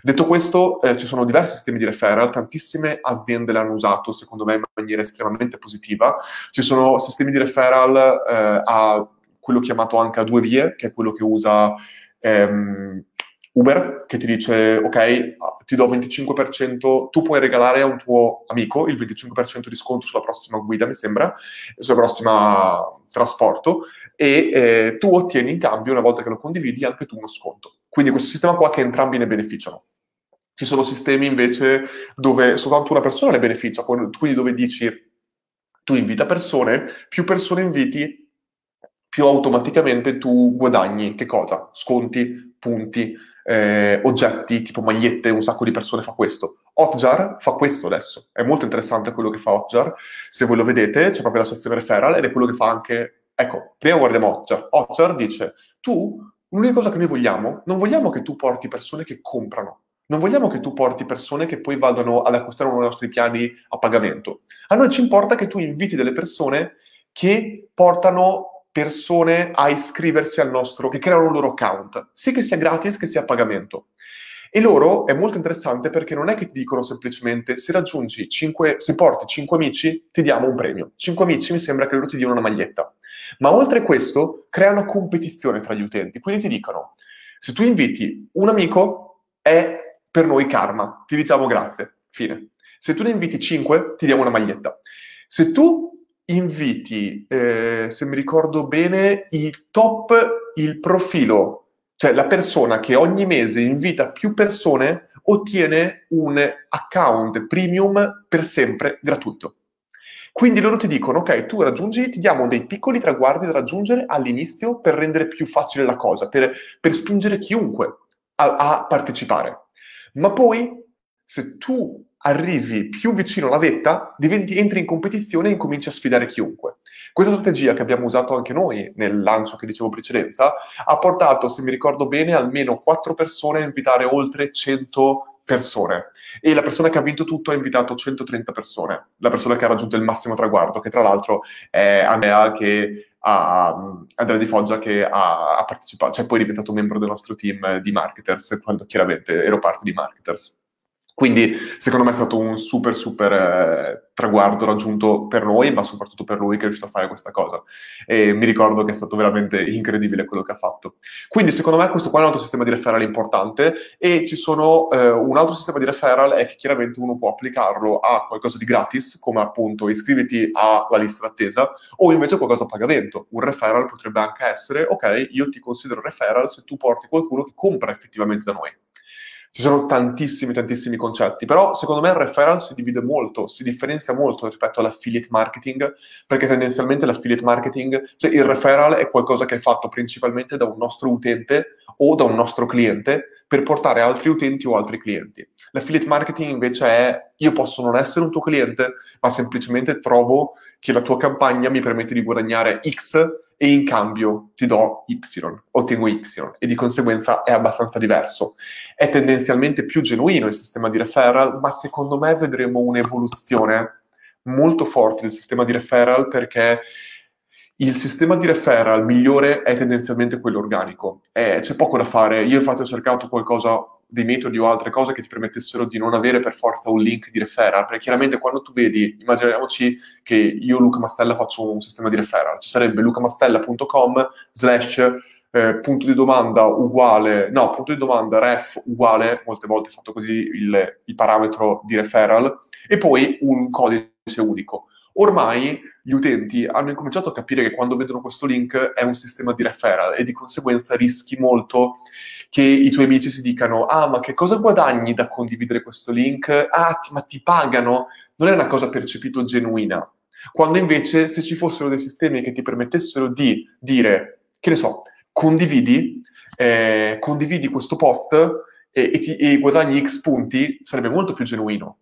Detto questo, eh, ci sono diversi sistemi di referral, tantissime aziende l'hanno usato secondo me in maniera estremamente positiva. Ci sono sistemi di referral eh, a quello chiamato anche a due vie, che è quello che usa ehm, Uber, che ti dice ok, ti do 25%, tu puoi regalare a un tuo amico il 25% di sconto sulla prossima guida, mi sembra, sulla prossima trasporto, e eh, tu ottieni in cambio, una volta che lo condividi, anche tu uno sconto. Quindi questo sistema qua che entrambi ne beneficiano. Ci sono sistemi invece dove soltanto una persona ne beneficia, quindi dove dici tu invita persone, più persone inviti, più automaticamente tu guadagni che cosa? Sconti, punti, eh, oggetti tipo magliette, un sacco di persone fa questo. Hotjar fa questo adesso, è molto interessante quello che fa Hotjar, se voi lo vedete c'è proprio la sezione referral ed è quello che fa anche Ecco, prima guardiamo Hotjar. Hotjar dice, tu, l'unica cosa che noi vogliamo, non vogliamo che tu porti persone che comprano, non vogliamo che tu porti persone che poi vadano ad acquistare uno dei nostri piani a pagamento. A noi ci importa che tu inviti delle persone che portano persone a iscriversi al nostro, che creano un loro account, sia che sia gratis che sia a pagamento. E loro è molto interessante perché non è che ti dicono semplicemente se raggiungi 5, se porti 5 amici ti diamo un premio. 5 amici mi sembra che loro ti diano una maglietta. Ma oltre a questo, creano competizione tra gli utenti. Quindi ti dicono, se tu inviti un amico, è per noi karma, ti diciamo grazie, fine. Se tu ne inviti 5, ti diamo una maglietta. Se tu inviti, eh, se mi ricordo bene, i top, il profilo, cioè la persona che ogni mese invita più persone, ottiene un account premium per sempre gratuito. Quindi loro ti dicono, ok, tu raggiungi, ti diamo dei piccoli traguardi da raggiungere all'inizio per rendere più facile la cosa, per, per spingere chiunque a, a partecipare. Ma poi, se tu arrivi più vicino alla vetta, diventi, entri in competizione e incominci a sfidare chiunque. Questa strategia che abbiamo usato anche noi nel lancio che dicevo precedenza ha portato, se mi ricordo bene, almeno 4 persone a invitare oltre 100 persone e la persona che ha vinto tutto ha invitato 130 persone, la persona che ha raggiunto il massimo traguardo, che tra l'altro è Andrea che ha, Andrea Di Foggia che ha, ha partecipato, cioè poi è diventato membro del nostro team di marketers, quando chiaramente ero parte di marketers. Quindi secondo me è stato un super super eh, traguardo raggiunto per noi, ma soprattutto per lui che è riuscito a fare questa cosa. E mi ricordo che è stato veramente incredibile quello che ha fatto. Quindi secondo me questo qua è un altro sistema di referral importante e ci sono eh, un altro sistema di referral è che chiaramente uno può applicarlo a qualcosa di gratis, come appunto iscriviti alla lista d'attesa, o invece qualcosa a pagamento. Un referral potrebbe anche essere, ok, io ti considero referral se tu porti qualcuno che compra effettivamente da noi. Ci sono tantissimi, tantissimi concetti, però secondo me il referral si divide molto, si differenzia molto rispetto all'affiliate marketing, perché tendenzialmente l'affiliate marketing, cioè il referral è qualcosa che è fatto principalmente da un nostro utente o da un nostro cliente per portare altri utenti o altri clienti. L'affiliate marketing invece è io posso non essere un tuo cliente, ma semplicemente trovo che la tua campagna mi permette di guadagnare X e in cambio ti do Y, ottengo Y e di conseguenza è abbastanza diverso. È tendenzialmente più genuino il sistema di referral, ma secondo me vedremo un'evoluzione molto forte del sistema di referral perché il sistema di referral migliore è tendenzialmente quello organico. Eh, c'è poco da fare. Io infatti ho cercato qualcosa dei metodi o altre cose che ti permettessero di non avere per forza un link di referral, perché chiaramente quando tu vedi, immaginiamoci che io Luca Mastella faccio un sistema di referral, ci sarebbe lucamastella.com slash eh, punto di domanda uguale, no, punto di domanda ref uguale, molte volte fatto così il, il parametro di referral, e poi un codice unico. Ormai gli utenti hanno incominciato a capire che quando vedono questo link è un sistema di referral e di conseguenza rischi molto che i tuoi amici si dicano ah ma che cosa guadagni da condividere questo link? Ah ma ti pagano? Non è una cosa percepito genuina. Quando invece se ci fossero dei sistemi che ti permettessero di dire, che ne so, condividi, eh, condividi questo post e, e, ti, e guadagni X punti, sarebbe molto più genuino.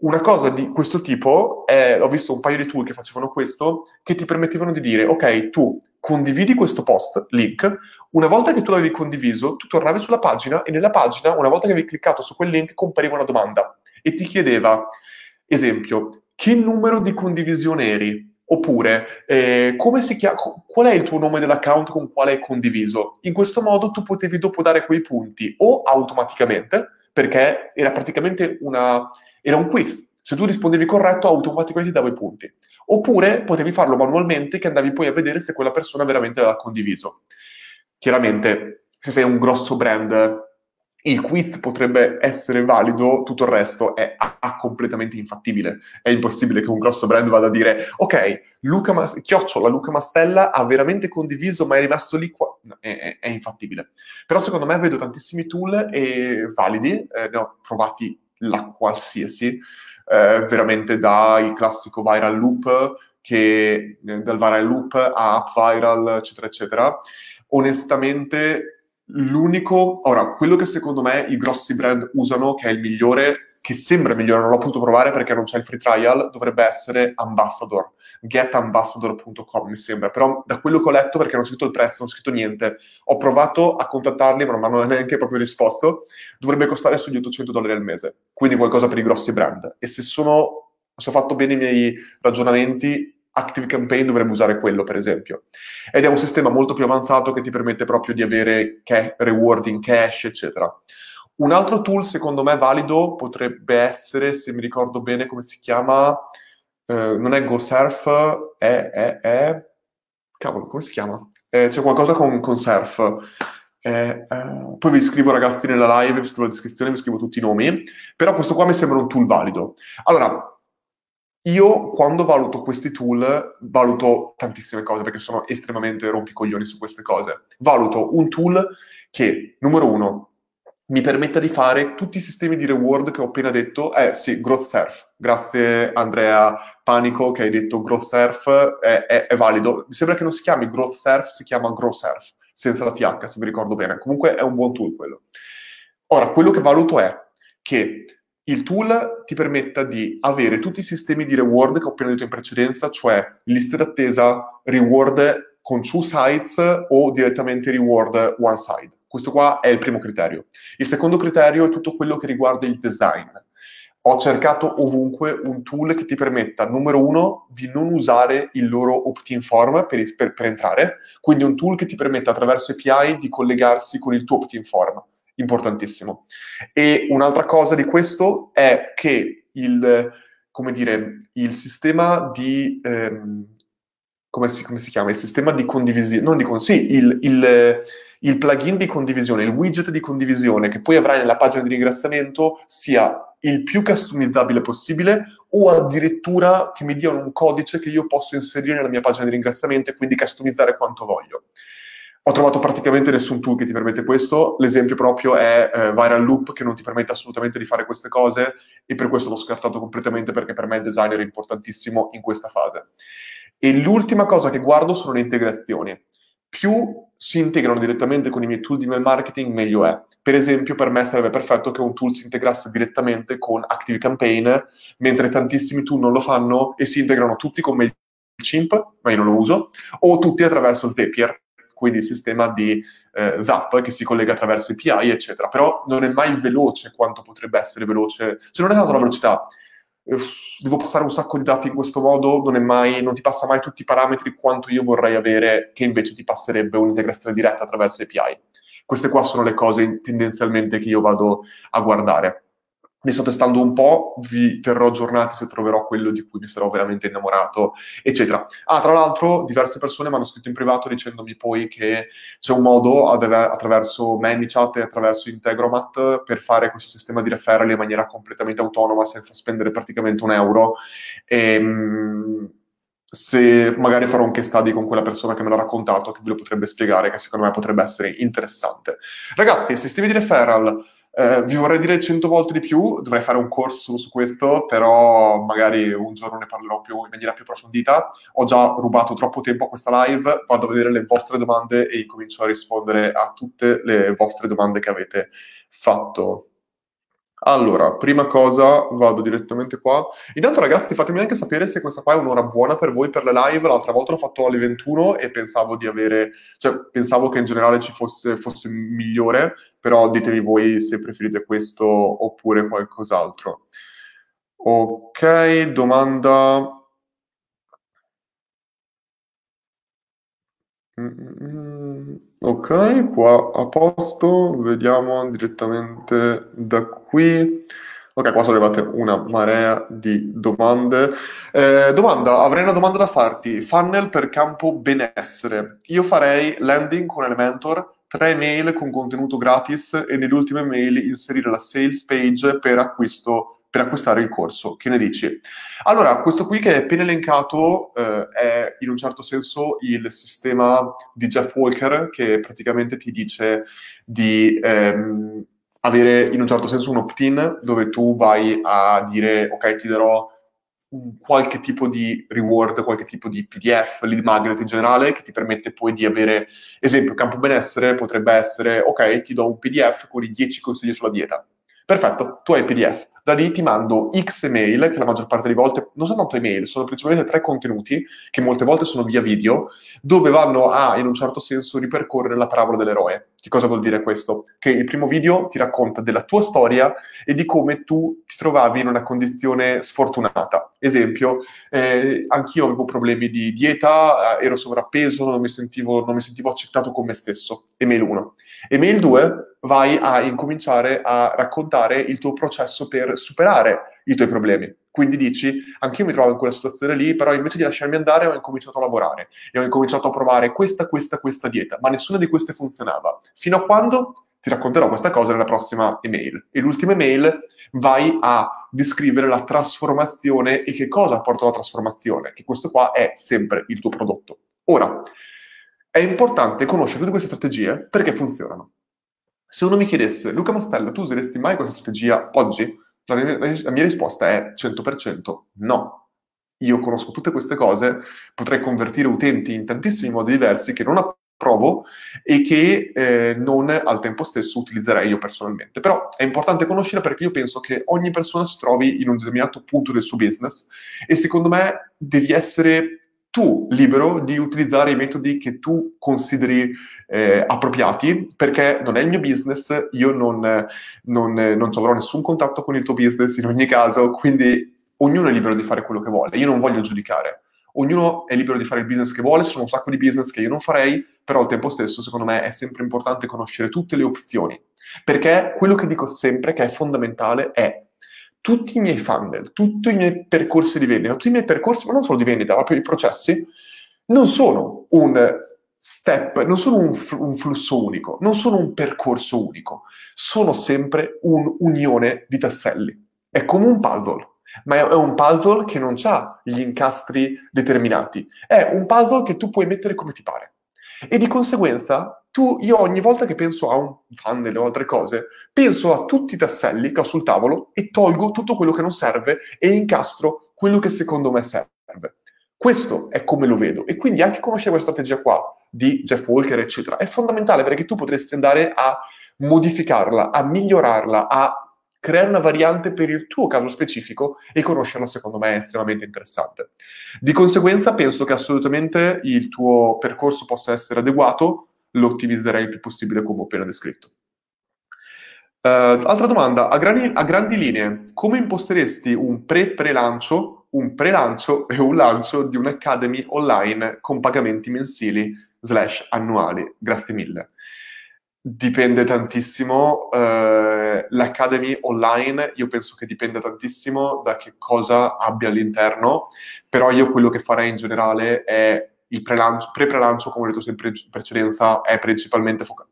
Una cosa di questo tipo, è, ho visto un paio di tool che facevano questo, che ti permettevano di dire, ok, tu condividi questo post, link, una volta che tu l'avevi condiviso, tu tornavi sulla pagina e nella pagina, una volta che avevi cliccato su quel link, compariva una domanda e ti chiedeva, esempio, che numero di condivisione eri? Oppure, eh, chiama, qual è il tuo nome dell'account con quale hai condiviso? In questo modo tu potevi dopo dare quei punti o automaticamente, perché era praticamente una, era un quiz. Se tu rispondevi corretto, automaticamente ti davo i punti. Oppure potevi farlo manualmente, che andavi poi a vedere se quella persona veramente aveva condiviso. Chiaramente, se sei un grosso brand, il quiz potrebbe essere valido, tutto il resto è a- a completamente infattibile. È impossibile che un grosso brand vada a dire ok, Luca Mas- Chiocciola, Luca Mastella ha veramente condiviso ma è rimasto lì qua. No, è, è, infattibile. Però secondo me vedo tantissimi tool e validi, eh, ne ho provati la qualsiasi, eh, veramente dal classico viral loop, che, eh, dal viral loop a app viral, eccetera, eccetera. Onestamente, l'unico, ora, quello che secondo me i grossi brand usano, che è il migliore, che sembra migliore, non l'ho potuto provare perché non c'è il free trial, dovrebbe essere Ambassador getambassador.com mi sembra, però da quello che ho letto, perché non ho scritto il prezzo, non ho scritto niente, ho provato a contattarli, ma non mi hanno neanche proprio risposto, dovrebbe costare sugli 800 dollari al mese, quindi qualcosa per i grossi brand. E se sono, se ho fatto bene i miei ragionamenti, Active Campaign dovrebbe usare quello, per esempio. Ed è un sistema molto più avanzato che ti permette proprio di avere ca- reward in cash, eccetera. Un altro tool, secondo me, valido potrebbe essere, se mi ricordo bene come si chiama, eh, non è GoSurf, è, è, è, Cavolo, come si chiama? Eh, c'è qualcosa con, con Surf. Eh, eh, poi vi scrivo ragazzi nella live, vi scrivo la descrizione, vi scrivo tutti i nomi, però questo qua mi sembra un tool valido. Allora, io quando valuto questi tool, valuto tantissime cose perché sono estremamente rompicoglioni su queste cose. Valuto un tool che, numero uno, mi permetta di fare tutti i sistemi di reward che ho appena detto. Eh sì, Growth Surf. Grazie Andrea Panico che hai detto Growth Surf è, è, è valido. Mi sembra che non si chiami Growth Surf, si chiama Grow Surf, senza la TH, se mi ricordo bene. Comunque è un buon tool quello. Ora, quello che valuto è che il tool ti permetta di avere tutti i sistemi di reward che ho appena detto in precedenza, cioè liste d'attesa, reward con two sites o direttamente reward one side. Questo qua è il primo criterio. Il secondo criterio è tutto quello che riguarda il design. Ho cercato ovunque un tool che ti permetta, numero uno, di non usare il loro opt-in form per, per, per entrare, quindi un tool che ti permetta attraverso API di collegarsi con il tuo opt-in form. Importantissimo. E un'altra cosa di questo è che il, come dire, il sistema di... Ehm, come, si, come si, chiama? Il sistema di condivisione, non di con, sì, il, il il plugin di condivisione, il widget di condivisione che poi avrai nella pagina di ringraziamento sia il più customizzabile possibile o addirittura che mi diano un codice che io posso inserire nella mia pagina di ringraziamento e quindi customizzare quanto voglio. Ho trovato praticamente nessun tool che ti permette questo. L'esempio proprio è eh, Viral Loop, che non ti permette assolutamente di fare queste cose, e per questo l'ho scartato completamente perché per me il designer è importantissimo in questa fase. E l'ultima cosa che guardo sono le integrazioni. Più si integrano direttamente con i miei tool di mail marketing, meglio è. Per esempio, per me sarebbe perfetto che un tool si integrasse direttamente con Active Campaign, mentre tantissimi tool non lo fanno e si integrano tutti con MailChimp, ma io non lo uso, o tutti attraverso Zapier, quindi il sistema di eh, Zap che si collega attraverso API, eccetera. Però non è mai veloce quanto potrebbe essere veloce. Cioè non è tanto la velocità. devo passare un sacco di dati in questo modo, non, mai, non ti passa mai tutti i parametri quanto io vorrei avere, che invece ti passerebbe un'integrazione diretta attraverso API. Queste qua sono le cose tendenzialmente che io vado a guardare ne sto testando un po', vi terrò aggiornati se troverò quello di cui mi sarò veramente innamorato, eccetera. Ah, tra l'altro, diverse persone mi hanno scritto in privato dicendomi poi che c'è un modo attraverso ManyChat e attraverso Integromat per fare questo sistema di referral in maniera completamente autonoma senza spendere praticamente un euro. E, ehm, se magari farò un case study con quella persona che me l'ha raccontato, che ve lo potrebbe spiegare, che secondo me potrebbe essere interessante. Ragazzi, sistemi di referral eh, vi vorrei dire cento volte di più, dovrei fare un corso su questo, però magari un giorno ne parlerò più, in maniera più approfondita. Ho già rubato troppo tempo a questa live, vado a vedere le vostre domande e incomincio a rispondere a tutte le vostre domande che avete fatto. Allora, prima cosa, vado direttamente qua. Intanto, ragazzi, fatemi anche sapere se questa qua è un'ora buona per voi per le live. L'altra volta l'ho fatto alle 21 e pensavo di avere, cioè, pensavo che in generale ci fosse, fosse migliore, però ditemi voi se preferite questo oppure qualcos'altro. Ok, domanda. Mm-mm. Ok, qua a posto, vediamo direttamente da qui. Ok, qua sono arrivate una marea di domande. Eh, domanda, avrei una domanda da farti. Funnel per campo benessere. Io farei landing con Elementor, tre email con contenuto gratis e nelle ultime mail inserire la sales page per acquisto per acquistare il corso. Che ne dici? Allora, questo qui che è appena elencato eh, è in un certo senso il sistema di Jeff Walker che praticamente ti dice di ehm, avere in un certo senso un opt-in dove tu vai a dire ok, ti darò qualche tipo di reward, qualche tipo di PDF, lead magnet in generale, che ti permette poi di avere, esempio, campo benessere potrebbe essere, ok, ti do un PDF con i 10 consigli sulla dieta. Perfetto, tu hai il PDF da lì ti mando X email, che la maggior parte delle volte non sono tanto email, sono principalmente tre contenuti, che molte volte sono via video, dove vanno a, in un certo senso, ripercorrere la parabola dell'eroe. Che cosa vuol dire questo? Che il primo video ti racconta della tua storia e di come tu ti trovavi in una condizione sfortunata. Esempio, eh, anch'io avevo problemi di dieta, eh, ero sovrappeso, non mi, sentivo, non mi sentivo accettato con me stesso. Email 1. Email 2, vai a incominciare a raccontare il tuo processo per superare i tuoi problemi. Quindi dici, anch'io mi trovo in quella situazione lì, però invece di lasciarmi andare ho incominciato a lavorare e ho incominciato a provare questa, questa, questa dieta, ma nessuna di queste funzionava. Fino a quando ti racconterò questa cosa nella prossima email. E l'ultima email vai a descrivere la trasformazione e che cosa porta alla trasformazione, che questo qua è sempre il tuo prodotto. Ora, è importante conoscere tutte queste strategie perché funzionano. Se uno mi chiedesse, Luca Mastella, tu useresti mai questa strategia oggi? La mia, la mia risposta è 100% no. Io conosco tutte queste cose, potrei convertire utenti in tantissimi modi diversi che non approvo e che eh, non al tempo stesso utilizzerei io personalmente. Però è importante conoscere perché io penso che ogni persona si trovi in un determinato punto del suo business e secondo me devi essere tu libero di utilizzare i metodi che tu consideri eh, appropriati, perché non è il mio business, io non, non, non avrò nessun contatto con il tuo business in ogni caso, quindi ognuno è libero di fare quello che vuole, io non voglio giudicare. Ognuno è libero di fare il business che vuole, ci sono un sacco di business che io non farei, però al tempo stesso secondo me è sempre importante conoscere tutte le opzioni, perché quello che dico sempre che è fondamentale è tutti i miei funnel, tutti i miei percorsi di vendita, tutti i miei percorsi, ma non solo di vendita, ma proprio i processi, non sono un step, non sono un, fl- un, flusso unico, non sono un percorso unico, sono sempre un'unione di tasselli. È come un puzzle, ma è un puzzle che non ha gli incastri determinati, è un puzzle che tu puoi mettere come ti pare. E di conseguenza, tu, io ogni volta che penso a un funnel o altre cose, penso a tutti i tasselli che ho sul tavolo e tolgo tutto quello che non serve e incastro quello che secondo me serve. Questo è come lo vedo. E quindi anche conoscere questa strategia qua di Jeff Walker, eccetera, è fondamentale perché tu potresti andare a modificarla, a migliorarla, a creare una variante per il tuo caso specifico e conoscerla secondo me è estremamente interessante. Di conseguenza penso che assolutamente il tuo percorso possa essere adeguato, lo ottimizzerei il più possibile come ho appena descritto. Uh, altra domanda, a grandi, a grandi linee, come imposteresti un pre-pre-lancio, un pre-lancio e un lancio di un'academy online con pagamenti mensili slash annuali? Grazie mille. Dipende tantissimo, eh, l'Academy online io penso che dipenda tantissimo da che cosa abbia all'interno, però io quello che farei in generale è il pre-lancio, pre-prelancio, come ho detto sempre in precedenza, è principalmente focale.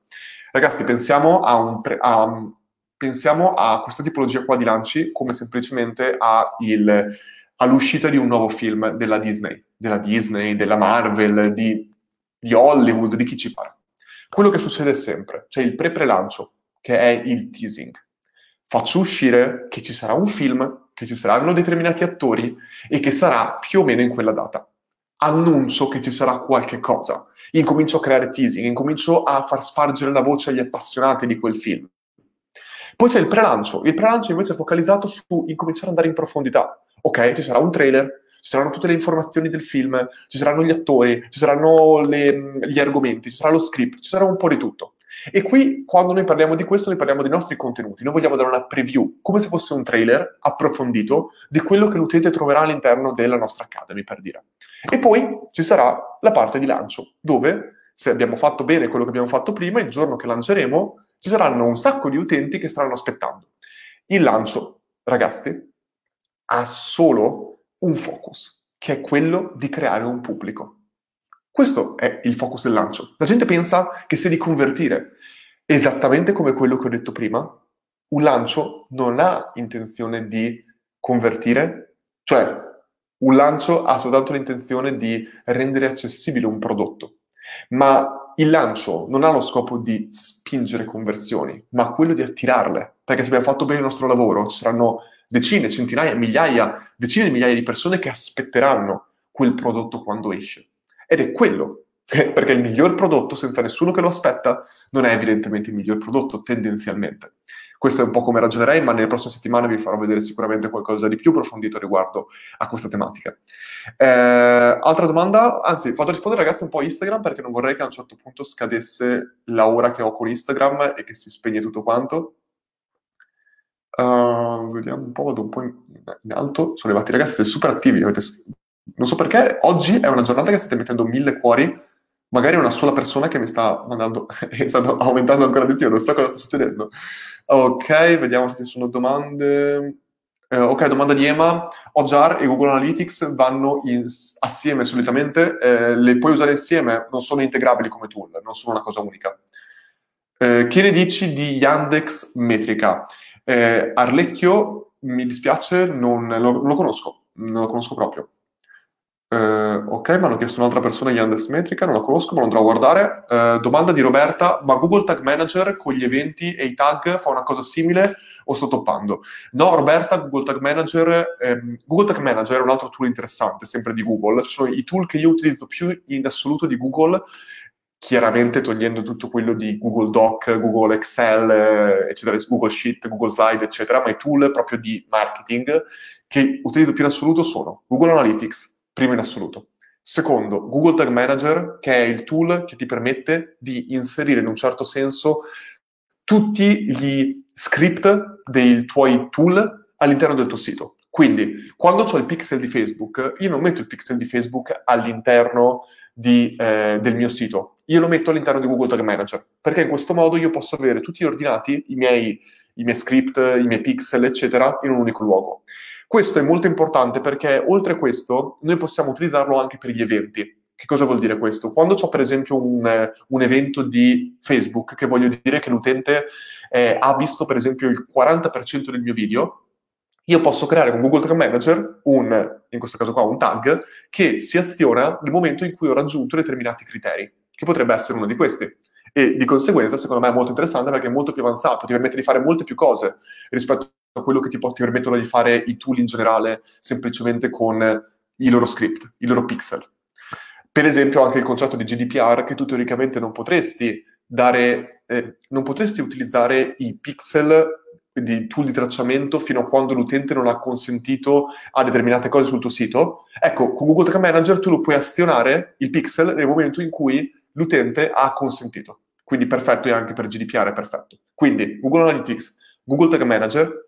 Ragazzi, pensiamo a, pre, a, pensiamo a questa tipologia qua di lanci come semplicemente a il, all'uscita di un nuovo film della Disney, della Disney, della Marvel, di, di Hollywood, di chi ci pare quello che succede sempre, c'è il pre-prelancio, che è il teasing. Faccio uscire che ci sarà un film, che ci saranno determinati attori e che sarà più o meno in quella data. Annuncio che ci sarà qualche cosa. Incomincio a creare teasing, incomincio a far spargere la voce agli appassionati di quel film. Poi c'è il pre-lancio. Il pre-lancio invece è focalizzato su incominciare ad andare in profondità. Ok, ci sarà un trailer, ci saranno tutte le informazioni del film, ci saranno gli attori, ci saranno le, gli argomenti, ci sarà lo script, ci sarà un po' di tutto. E qui, quando noi parliamo di questo, noi parliamo dei nostri contenuti. Noi vogliamo dare una preview, come se fosse un trailer approfondito di quello che l'utente troverà all'interno della nostra Academy, per dire. E poi ci sarà la parte di lancio, dove, se abbiamo fatto bene quello che abbiamo fatto prima, il giorno che lanceremo, ci saranno un sacco di utenti che staranno aspettando. Il lancio, ragazzi, ha solo un focus, che è quello di creare un pubblico. Questo è il focus del lancio. La gente pensa che sia di convertire. Esattamente come quello che ho detto prima, un lancio non ha intenzione di convertire, cioè un lancio ha soltanto l'intenzione di rendere accessibile un prodotto, ma il lancio non ha lo scopo di spingere conversioni, ma quello di attirarle, perché se abbiamo fatto bene il nostro lavoro ci saranno decine, centinaia, migliaia, decine di migliaia di persone che aspetteranno quel prodotto quando esce. Ed è quello, perché il miglior prodotto senza nessuno che lo aspetta non è evidentemente il miglior prodotto tendenzialmente. Questo è un po' come ragionerei, ma nelle prossime settimane vi farò vedere sicuramente qualcosa di più approfondito riguardo a questa tematica. Eh, altra domanda, anzi, vado a rispondere ragazzi un po' a Instagram perché non vorrei che a un certo punto scadesse la ora che ho con Instagram e che si spegne tutto quanto. Uh, vediamo un po', vado un po' in, in alto. Sono arrivati ragazzi, siete super attivi. Avete, non so perché, oggi è una giornata che state mettendo mille cuori. Magari una sola persona che mi sta mandando e stanno aumentando ancora di più, non so cosa sta succedendo. Ok, vediamo se ci sono domande. Eh, ok, domanda di Ema. OJAR e Google Analytics vanno in, assieme solitamente, eh, le puoi usare insieme, non sono integrabili come tool, non sono una cosa unica. Eh, che ne dici di Yandex Metrica? Eh, Arlecchio, mi dispiace, non lo, lo, conosco, non lo conosco proprio. Eh, ok, mi hanno chiesto un'altra persona Yandex Metrica, non la conosco, ma lo andrò a guardare. Eh, domanda di Roberta, ma Google Tag Manager con gli eventi e i tag fa una cosa simile o sto toppando? No, Roberta, Google Tag Manager, ehm, Google Tag Manager è un altro tool interessante, sempre di Google. Sono i tool che io utilizzo più in assoluto di Google chiaramente togliendo tutto quello di Google Doc, Google Excel, eh, eccetera, Google Sheet, Google Slide, eccetera, ma i tool proprio di marketing che utilizzo più in assoluto sono Google Analytics, primo in assoluto. Secondo, Google Tag Manager, che è il tool che ti permette di inserire in un certo senso tutti gli script dei tuoi tool all'interno del tuo sito. Quindi, quando ho il pixel di Facebook, io non metto il pixel di Facebook all'interno di, eh, del mio sito, io lo metto all'interno di Google Tag Manager, perché in questo modo io posso avere tutti ordinati, i miei, i miei script, i miei pixel, eccetera, in un unico luogo. Questo è molto importante perché oltre a questo noi possiamo utilizzarlo anche per gli eventi. Che cosa vuol dire questo? Quando ho per esempio un, un evento di Facebook, che voglio dire che l'utente eh, ha visto per esempio il 40% del mio video, io posso creare con Google Tag Manager un, in questo caso qua, un tag che si aziona nel momento in cui ho raggiunto determinati criteri. Che potrebbe essere uno di questi. E di conseguenza, secondo me, è molto interessante perché è molto più avanzato, ti permette di fare molte più cose rispetto a quello che ti, ti permettono di fare i tool in generale semplicemente con i loro script, i loro pixel. Per esempio anche il concetto di GDPR che tu teoricamente non potresti dare, eh, non potresti utilizzare i pixel di tool di tracciamento fino a quando l'utente non ha consentito a determinate cose sul tuo sito. Ecco, con Google Tag Manager tu lo puoi azionare, il pixel, nel momento in cui l'utente ha consentito. Quindi perfetto e anche per GDPR è perfetto. Quindi Google Analytics, Google Tag Manager,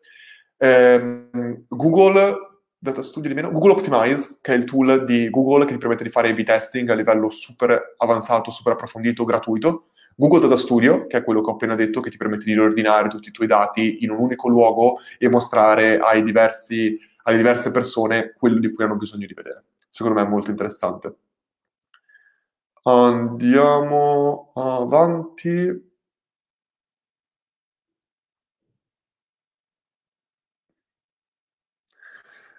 ehm, Google Data Studio di meno, Google Optimize, che è il tool di Google che ti permette di fare A-B testing a livello super avanzato, super approfondito, gratuito. Google Data Studio, che è quello che ho appena detto, che ti permette di riordinare tutti i tuoi dati in un unico luogo e mostrare diversi, alle diverse persone quello di cui hanno bisogno di vedere. Secondo me è molto interessante. Andiamo avanti.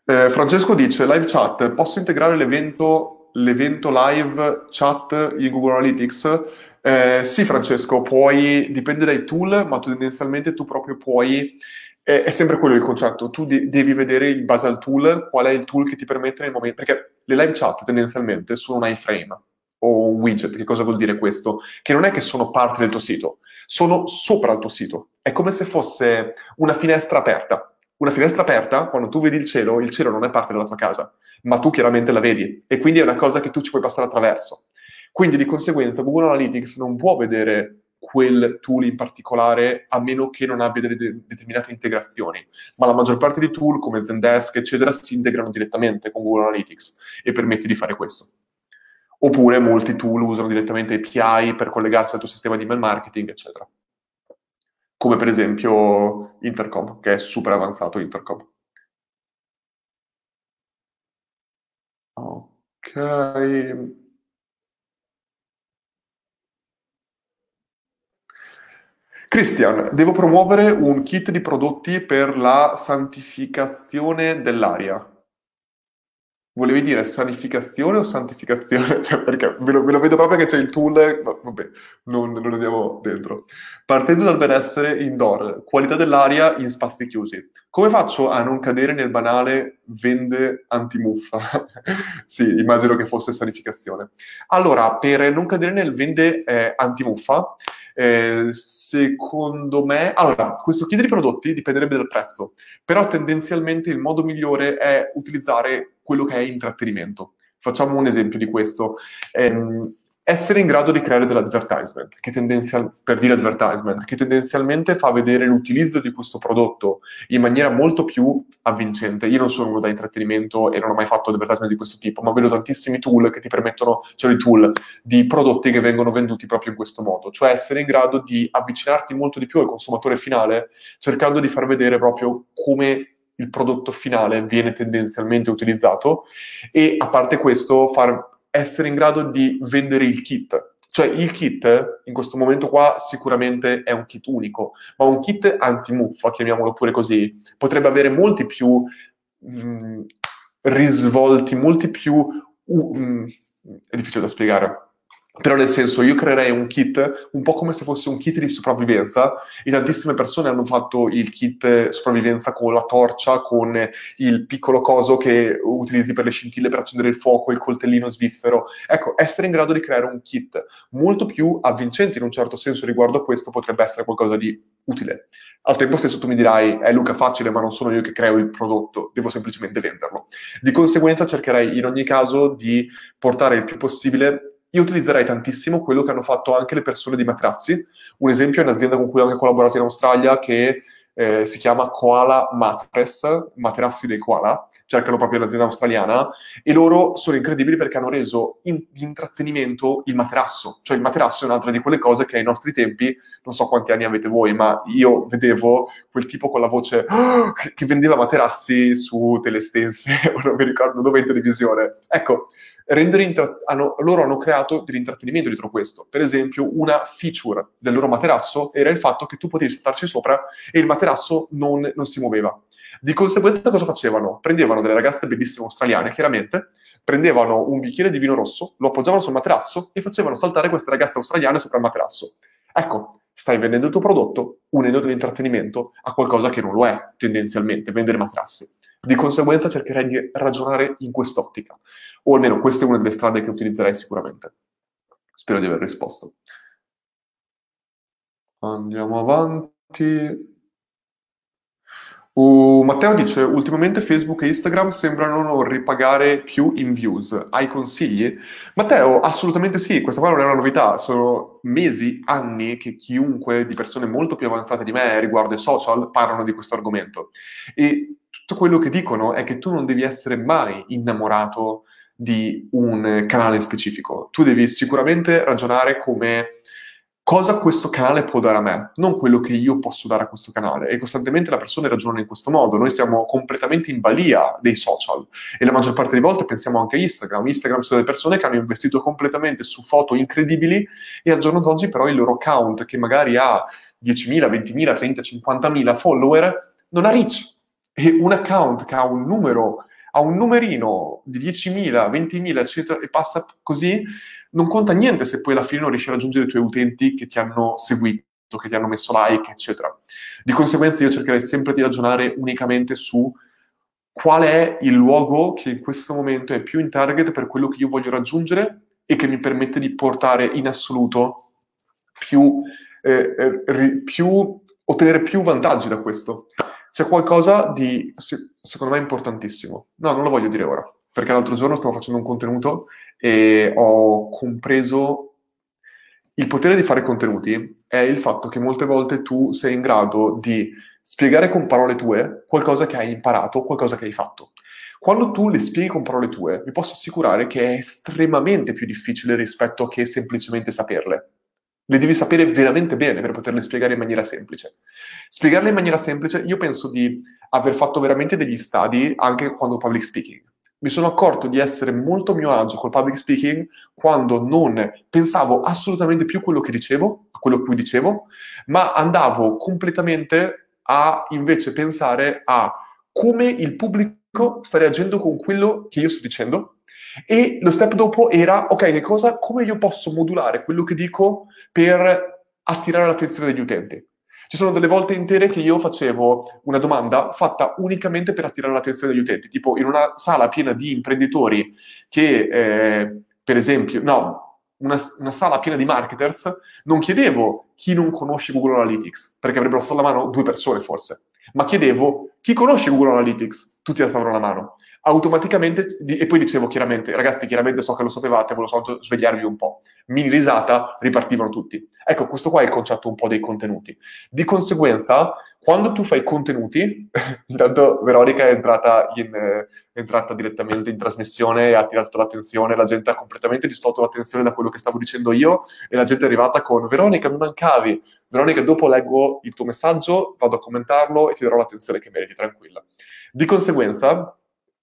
Eh, Francesco dice, live chat, posso integrare l'evento, l'evento live chat in Google Analytics? Eh, sì, Francesco, puoi, dipende dai tool, ma tendenzialmente tu proprio puoi, è, sempre quello il concetto, tu de- devi vedere in base al tool qual è il tool che ti permette nel momento, perché le live chat tendenzialmente sono un iframe o un widget, che cosa vuol dire questo? Che non è che sono parte del tuo sito, sono sopra il tuo sito, è come se fosse una finestra aperta una finestra aperta, quando tu vedi il cielo, il cielo non è parte della tua casa, ma tu chiaramente la vedi e quindi è una cosa che tu ci puoi passare attraverso. Quindi di conseguenza Google Analytics non può vedere quel tool in particolare a meno che non abbia delle de- determinate integrazioni, ma la maggior parte dei tool come Zendesk eccetera si integrano direttamente con Google Analytics e permette di fare questo. Oppure molti tool usano direttamente API per collegarsi al tuo sistema di email marketing eccetera come per esempio Intercom, che è super avanzato Intercom. Ok. Christian, devo promuovere un kit di prodotti per la santificazione dell'aria. Volevi dire sanificazione o santificazione? Cioè, perché me lo, me lo, vedo proprio che c'è il tool, ma vabbè, non, non andiamo dentro. Partendo dal benessere indoor, qualità dell'aria in spazi chiusi. Come faccio a non cadere nel banale vende antimuffa? sì, immagino che fosse sanificazione. Allora, per non cadere nel vende eh, antimuffa, eh, secondo me, allora, questo kit di prodotti dipenderebbe dal prezzo, però tendenzialmente il modo migliore è utilizzare quello che è intrattenimento. Facciamo un esempio di questo. Eh, essere in grado di creare dell'advertisement, che tendenzial- per dire advertisement, che tendenzialmente fa vedere l'utilizzo di questo prodotto in maniera molto più avvincente. Io non sono uno da intrattenimento e non ho mai fatto advertisement di questo tipo, ma vedo tantissimi tool che ti permettono, cioè i tool di prodotti che vengono venduti proprio in questo modo, cioè essere in grado di avvicinarti molto di più al consumatore finale, cercando di far vedere proprio come il prodotto finale viene tendenzialmente utilizzato e a parte questo far essere in grado di vendere il kit. Cioè il kit in questo momento qua sicuramente è un kit unico, ma un kit anti-muffa, chiamiamolo pure così, potrebbe avere molti più mh, mm, risvolti, molti più... Uh, mh, è difficile da spiegare però nel senso, io creerei un kit un po' come se fosse un kit di sopravvivenza e tantissime persone hanno fatto il kit sopravvivenza con la torcia, con il piccolo coso che utilizzi per le scintille per accendere il fuoco, il coltellino svizzero. Ecco, essere in grado di creare un kit molto più avvincente in un certo senso riguardo a questo potrebbe essere qualcosa di utile. Al tempo stesso tu mi dirai, è Luca facile, ma non sono io che creo il prodotto, devo semplicemente venderlo. Di conseguenza cercherei in ogni caso di portare il più possibile io utilizzerei tantissimo quello che hanno fatto anche le persone di Matrassi. Un esempio è un'azienda con cui ho anche collaborato in Australia che eh, si chiama Koala Mattress, materassi del koala, cercano proprio l'azienda australiana, e loro sono incredibili perché hanno reso in, di intrattenimento il materasso. Cioè il materasso è un'altra di quelle cose che ai nostri tempi, non so quanti anni avete voi, ma io vedevo quel tipo con la voce oh, che vendeva materassi su telestense, o non mi ricordo dove in televisione. Ecco, intra- hanno, loro hanno creato dell'intrattenimento dietro questo. Per esempio, una feature del loro materasso era il fatto che tu potevi starci sopra e il materasso non, non si muoveva. Di conseguenza cosa facevano? Prendevano delle ragazze bellissime australiane, chiaramente, prendevano un bicchiere di vino rosso, lo appoggiavano sul materasso e facevano saltare queste ragazze australiane sopra il materasso. Ecco, stai vendendo il tuo prodotto, unendo l'intrattenimento a qualcosa che non lo è, tendenzialmente, vendere materassi. Di conseguenza cercherei di ragionare in quest'ottica, o almeno questa è una delle strade che utilizzerei sicuramente. Spero di aver risposto. Andiamo avanti. Uh, Matteo dice, ultimamente Facebook e Instagram sembrano non ripagare più in views. Hai consigli? Matteo, assolutamente sì, questa qua non è una novità, sono mesi, anni che chiunque di persone molto più avanzate di me riguardo ai social parlano di questo argomento. E tutto quello che dicono è che tu non devi essere mai innamorato di un canale specifico. Tu devi sicuramente ragionare come cosa questo canale può dare a me, non quello che io posso dare a questo canale. E costantemente le persone ragionano in questo modo. Noi siamo completamente in balia dei social e la maggior parte delle volte pensiamo anche a Instagram. Instagram sono delle persone che hanno investito completamente su foto incredibili e al giorno d'oggi però il loro account, che magari ha 10.000, 20.000, 30, 50.000 follower, non ha reach. E un account che ha un numero, ha un numerino di 10.000, 20.000, eccetera, e passa così, non conta niente se poi alla fine non riesci a raggiungere i tuoi utenti che ti hanno seguito, che ti hanno messo like, eccetera. Di conseguenza io cercherei sempre di ragionare unicamente su qual è il luogo che in questo momento è più in target per quello che io voglio raggiungere e che mi permette di portare in assoluto più, eh, eh più ottenere più vantaggi da questo. C'è qualcosa di, secondo me, importantissimo. No, non lo voglio dire ora, perché l'altro giorno stavo facendo un contenuto e ho compreso il potere di fare contenuti è il fatto che molte volte tu sei in grado di spiegare con parole tue qualcosa che hai imparato, qualcosa che hai fatto. Quando tu le spieghi con parole tue, vi posso assicurare che è estremamente più difficile rispetto che semplicemente saperle. Le devi sapere veramente bene per poterle spiegare in maniera semplice. Spiegarle in maniera semplice, io penso di aver fatto veramente degli stadi anche quando public speaking mi sono accorto di essere molto a mio agio col public speaking quando non pensavo assolutamente più a quello che dicevo, a quello che dicevo, ma andavo completamente a invece pensare a come il pubblico sta reagendo con quello che io sto dicendo e lo step dopo era ok, che cosa, come io posso modulare quello che dico per attirare l'attenzione degli utenti. Ci sono delle volte intere che io facevo una domanda fatta unicamente per attirare l'attenzione degli utenti, tipo in una sala piena di imprenditori che, eh, per esempio, no, una, una, sala piena di marketers, non chiedevo chi non conosce Google Analytics, perché avrebbero alzato la mano due persone forse, ma chiedevo chi conosce Google Analytics, tutti alzavano la mano automaticamente, e poi dicevo chiaramente, ragazzi, chiaramente so che lo sapevate, volevo soltanto svegliarvi un po'. Mini risata, ripartivano tutti. Ecco, questo qua è il concetto un po' dei contenuti. Di conseguenza, quando tu fai contenuti, intanto Veronica è entrata, in, eh, è entrata direttamente in trasmissione e ha tirato l'attenzione, la gente ha completamente distolto l'attenzione da quello che stavo dicendo io e la gente è arrivata con Veronica, mi mancavi. Veronica, dopo leggo il tuo messaggio, vado a commentarlo e ti darò l'attenzione che meriti, tranquilla. Di conseguenza,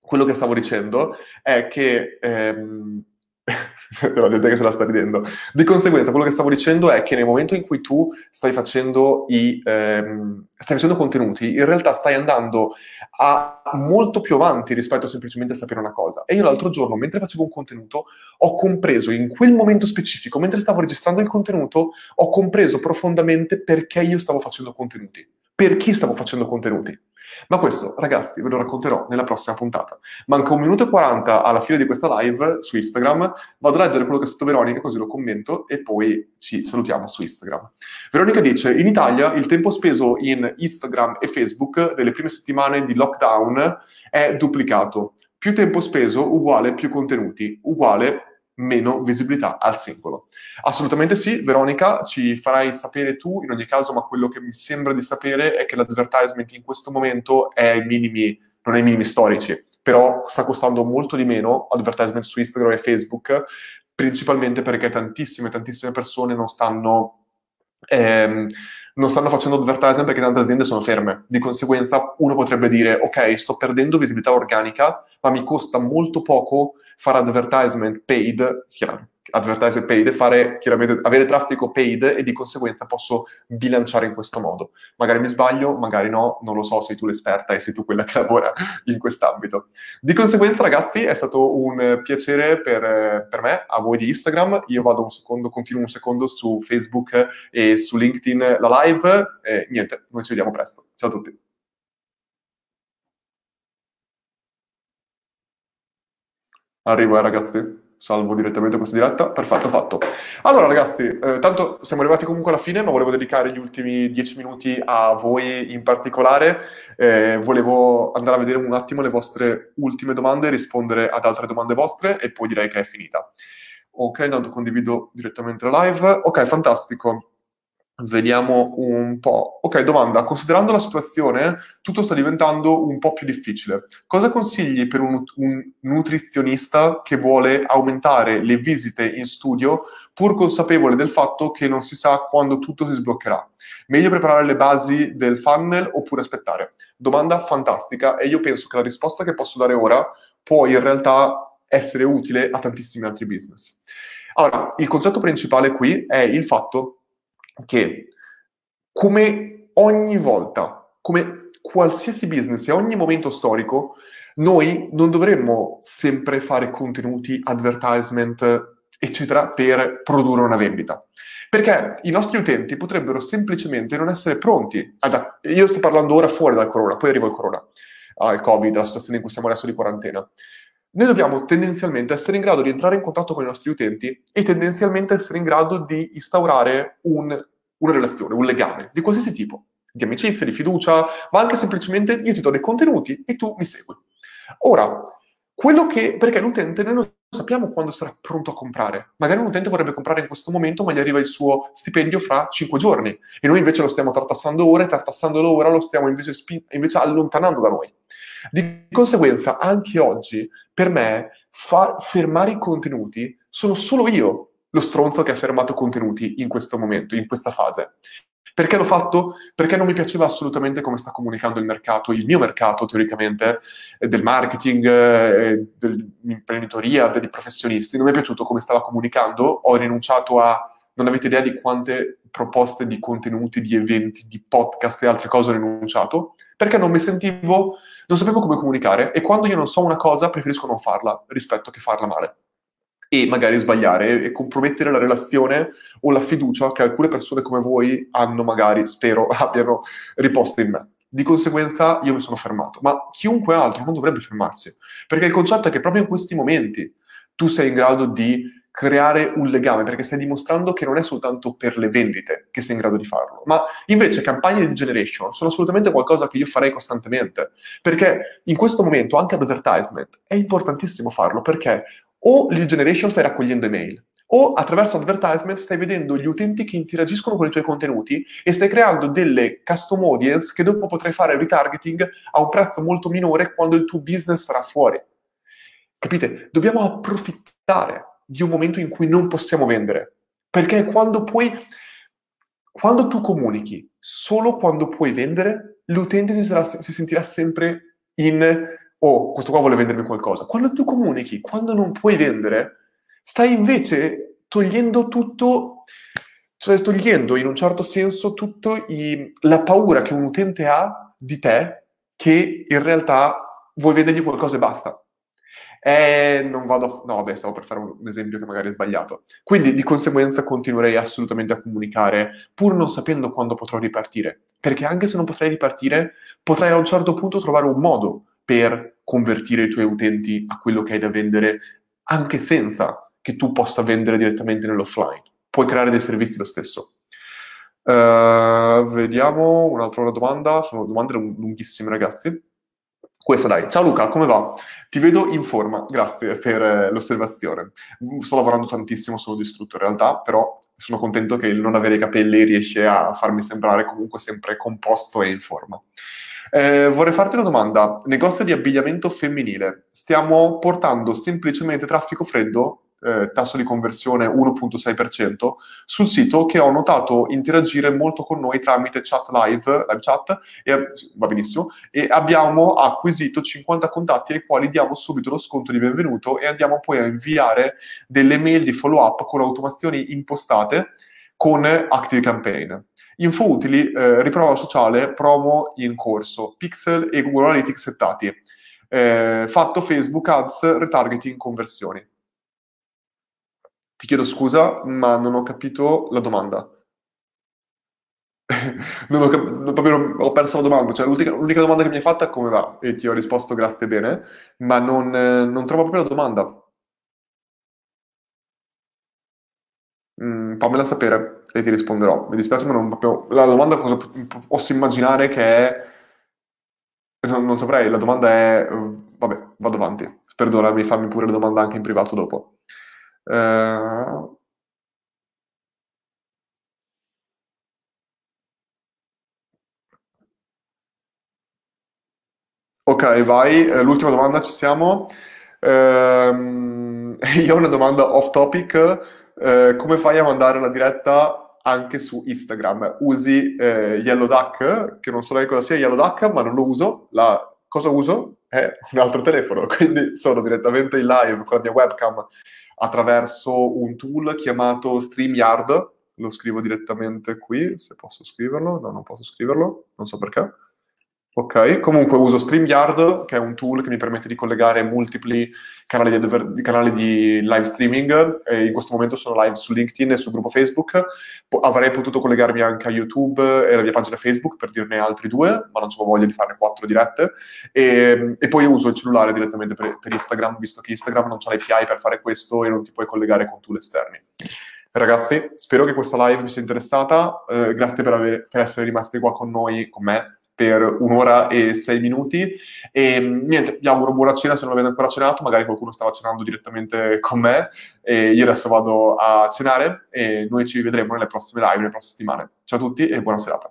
quello che stavo dicendo è che... Ehm, la gente che se la sta ridendo. Di conseguenza, quello che stavo dicendo è che nel momento in cui tu stai facendo, i, ehm, stai facendo contenuti, in realtà stai andando a molto più avanti rispetto a semplicemente sapere una cosa. E io l'altro giorno, mentre facevo un contenuto, ho compreso in quel momento specifico, mentre stavo registrando il contenuto, ho compreso profondamente perché io stavo facendo contenuti, per chi stavo facendo contenuti. Ma questo, ragazzi, ve lo racconterò nella prossima puntata. Manca un minuto e 40 alla fine di questa live su Instagram. Vado a leggere quello che ha scritto Veronica, così lo commento e poi ci salutiamo su Instagram. Veronica dice: In Italia il tempo speso in Instagram e Facebook nelle prime settimane di lockdown è duplicato. Più tempo speso uguale più contenuti, uguale meno visibilità al singolo. Assolutamente sì, Veronica, ci farai sapere tu in ogni caso, ma quello che mi sembra di sapere è che l'advertisement in questo momento è ai minimi, non ai minimi storici, però sta costando molto di meno advertisement su Instagram e Facebook, principalmente perché tantissime, tantissime persone non stanno... Ehm, non stanno facendo advertisement perché tante aziende sono ferme. Di conseguenza uno potrebbe dire, ok, sto perdendo visibilità organica, ma mi costa molto poco fare advertisement paid, advertise paid e fare chiaramente avere traffico paid e di conseguenza posso bilanciare in questo modo. Magari mi sbaglio, magari no, non lo so, sei tu l'esperta e sei tu quella che lavora in quest'ambito. Di conseguenza, ragazzi, è stato un piacere per, per me, a voi di Instagram. Io vado un secondo, continuo un secondo su Facebook e su LinkedIn la live. E niente, noi ci vediamo presto. Ciao a tutti. Arrivo, eh, ragazzi salvo direttamente questa diretta. Perfetto, fatto. Allora ragazzi, eh, tanto siamo arrivati comunque alla fine, ma volevo dedicare gli ultimi dieci minuti a voi in particolare. Eh, volevo andare a vedere un attimo le vostre ultime domande, rispondere ad altre domande vostre e poi direi che è finita. Ok, intanto condivido direttamente la live. Ok, fantastico. Vediamo un po'. Ok, domanda. Considerando la situazione, tutto sta diventando un po' più difficile. Cosa consigli per un, un, nutrizionista che vuole aumentare le visite in studio, pur consapevole del fatto che non si sa quando tutto si sbloccherà? Meglio preparare le basi del funnel oppure aspettare? Domanda fantastica e io penso che la risposta che posso dare ora può in realtà essere utile a tantissimi altri business. Allora, il concetto principale qui è il fatto che come ogni volta, come qualsiasi business e ogni momento storico, noi non dovremmo sempre fare contenuti, advertisement, eccetera, per produrre una vendita. Perché i nostri utenti potrebbero semplicemente non essere pronti. Ad... Io sto parlando ora fuori dal corona, poi arrivo al corona, al covid, la situazione in cui siamo adesso di quarantena. Noi dobbiamo tendenzialmente essere in grado di entrare in contatto con i nostri utenti e tendenzialmente essere in grado di instaurare un, una relazione, un legame di qualsiasi tipo, di amicizia, di fiducia, ma anche semplicemente io ti do dei contenuti e tu mi segui. Ora, quello che, perché l'utente noi non sappiamo quando sarà pronto a comprare. Magari un utente vorrebbe comprare in questo momento, ma gli arriva il suo stipendio fra 5 giorni e noi invece lo stiamo tartassando ora e tartassandolo ora lo stiamo invece, spin- invece allontanando da noi. Di conseguenza, anche oggi, per me, fa- fermare i contenuti sono solo io lo stronzo che ha fermato contenuti in questo momento, in questa fase. Perché l'ho fatto? Perché non mi piaceva assolutamente come sta comunicando il mercato, il mio mercato teoricamente, eh, del marketing, eh, dell'imprenditoria, dei professionisti. Non mi è piaciuto come stava comunicando, ho rinunciato a... Non avete idea di quante proposte di contenuti, di eventi, di podcast e altre cose ho rinunciato, perché non mi sentivo, non sapevo come comunicare e quando io non so una cosa preferisco non farla rispetto che farla male e magari sbagliare e compromettere la relazione o la fiducia che alcune persone come voi hanno magari, spero, abbiano riposto in me. Di conseguenza io mi sono fermato, ma chiunque altro non dovrebbe fermarsi, perché il concetto è che proprio in questi momenti tu sei in grado di creare un legame, perché stai dimostrando che non è soltanto per le vendite che sei in grado di farlo, ma invece campagne di generation sono assolutamente qualcosa che io farei costantemente, perché in questo momento anche ad advertisement è importantissimo farlo, perché o lead generation stai raccogliendo email, o attraverso advertisement stai vedendo gli utenti che interagiscono con i tuoi contenuti e stai creando delle custom audience che dopo potrai fare retargeting a un prezzo molto minore quando il tuo business sarà fuori. Capite? Dobbiamo approfittare di un momento in cui non possiamo vendere, perché quando puoi quando tu comunichi solo quando puoi vendere, l'utente si, sarà, si sentirà sempre in oh, questo qua vuole vendermi qualcosa. Quando tu comunichi, quando non puoi vendere, stai invece togliendo tutto, cioè togliendo in un certo senso tutta la paura che un utente ha di te che in realtà vuoi vendergli qualcosa e basta. Eh, non vado... No, vabbè, stavo per fare un, un esempio che magari è sbagliato. Quindi, di conseguenza, continuerei assolutamente a comunicare, pur non sapendo quando potrò ripartire. Perché anche se non potrei ripartire, potrai a un certo punto trovare un modo per convertire i tuoi utenti a quello che hai da vendere, anche senza che tu possa vendere direttamente nell'offline. Puoi creare dei servizi lo stesso. Uh, vediamo un'altra domanda, sono domande lunghissime ragazzi. Questa dai, ciao Luca, come va? Ti vedo in forma, grazie per eh, l'osservazione. Sto lavorando tantissimo, sono distrutto in realtà, però sono contento che il non avere i capelli riesce a farmi sembrare comunque sempre composto e in forma. Eh, vorrei farti una domanda. Negozio di abbigliamento femminile. Stiamo portando semplicemente traffico freddo? Eh, tasso di conversione 1.6%, sul sito che ho notato interagire molto con noi tramite chat live, live chat, e, va benissimo, e abbiamo acquisito 50 contatti ai quali diamo subito lo sconto di benvenuto e andiamo poi a inviare delle mail di follow up con automazioni impostate con Active Campaign. Info utili, eh, riprova sociale, promo in corso, pixel e Google Analytics settati. Eh, fatto Facebook Ads, retargeting, conversioni. Ti chiedo scusa, ma non ho capito la domanda. non ho, cap- proprio, ho perso la domanda, cioè l'unica, l'unica, domanda che mi hai fatto è come va e ti ho risposto grazie bene, ma non, non trovo proprio la domanda. Mm, fammela sapere e ti risponderò. Mi dispiace, ma non proprio... La domanda cosa posso immaginare che è... Non, non saprei, la domanda è... Vabbè, vado avanti. Perdonami, fammi pure la domanda anche in privato dopo. Uh... Ok, vai. Eh, l'ultima domanda, ci siamo. Uh, io ho una domanda off topic eh, come fai a mandare la diretta anche su Instagram? Usi Yellow Duck, che non so neanche cosa sia Yellow Duck, ma non lo uso. La cosa uso è un altro telefono, quindi sono direttamente in live con la mia webcam attraverso un tool chiamato StreamYard. Lo scrivo direttamente qui, se posso scriverlo. No, non posso scriverlo, non so perché. Ok, comunque uso StreamYard, che è un tool che mi permette di collegare multipli canali di, canali di live streaming. In questo momento sono live su LinkedIn e sul gruppo Facebook. Po- avrei potuto collegarmi anche a YouTube e alla mia pagina Facebook per dirne altri due, ma non ho voglia di farne quattro dirette. E, e poi uso il cellulare direttamente per, per, Instagram, visto che Instagram non ha l'API per fare questo e non ti puoi collegare con tool esterni. Ragazzi, spero che questa live vi sia interessata. Eh, grazie per, aver, per essere rimasti qua con noi, con me per un'ora e sei minuti. E niente, vi auguro buona cena se non avete ancora cenato, magari qualcuno stava cenando direttamente con me. E io adesso vado a cenare e noi ci vedremo nelle prossime live, nelle prossime settimane. Ciao a tutti e buona serata.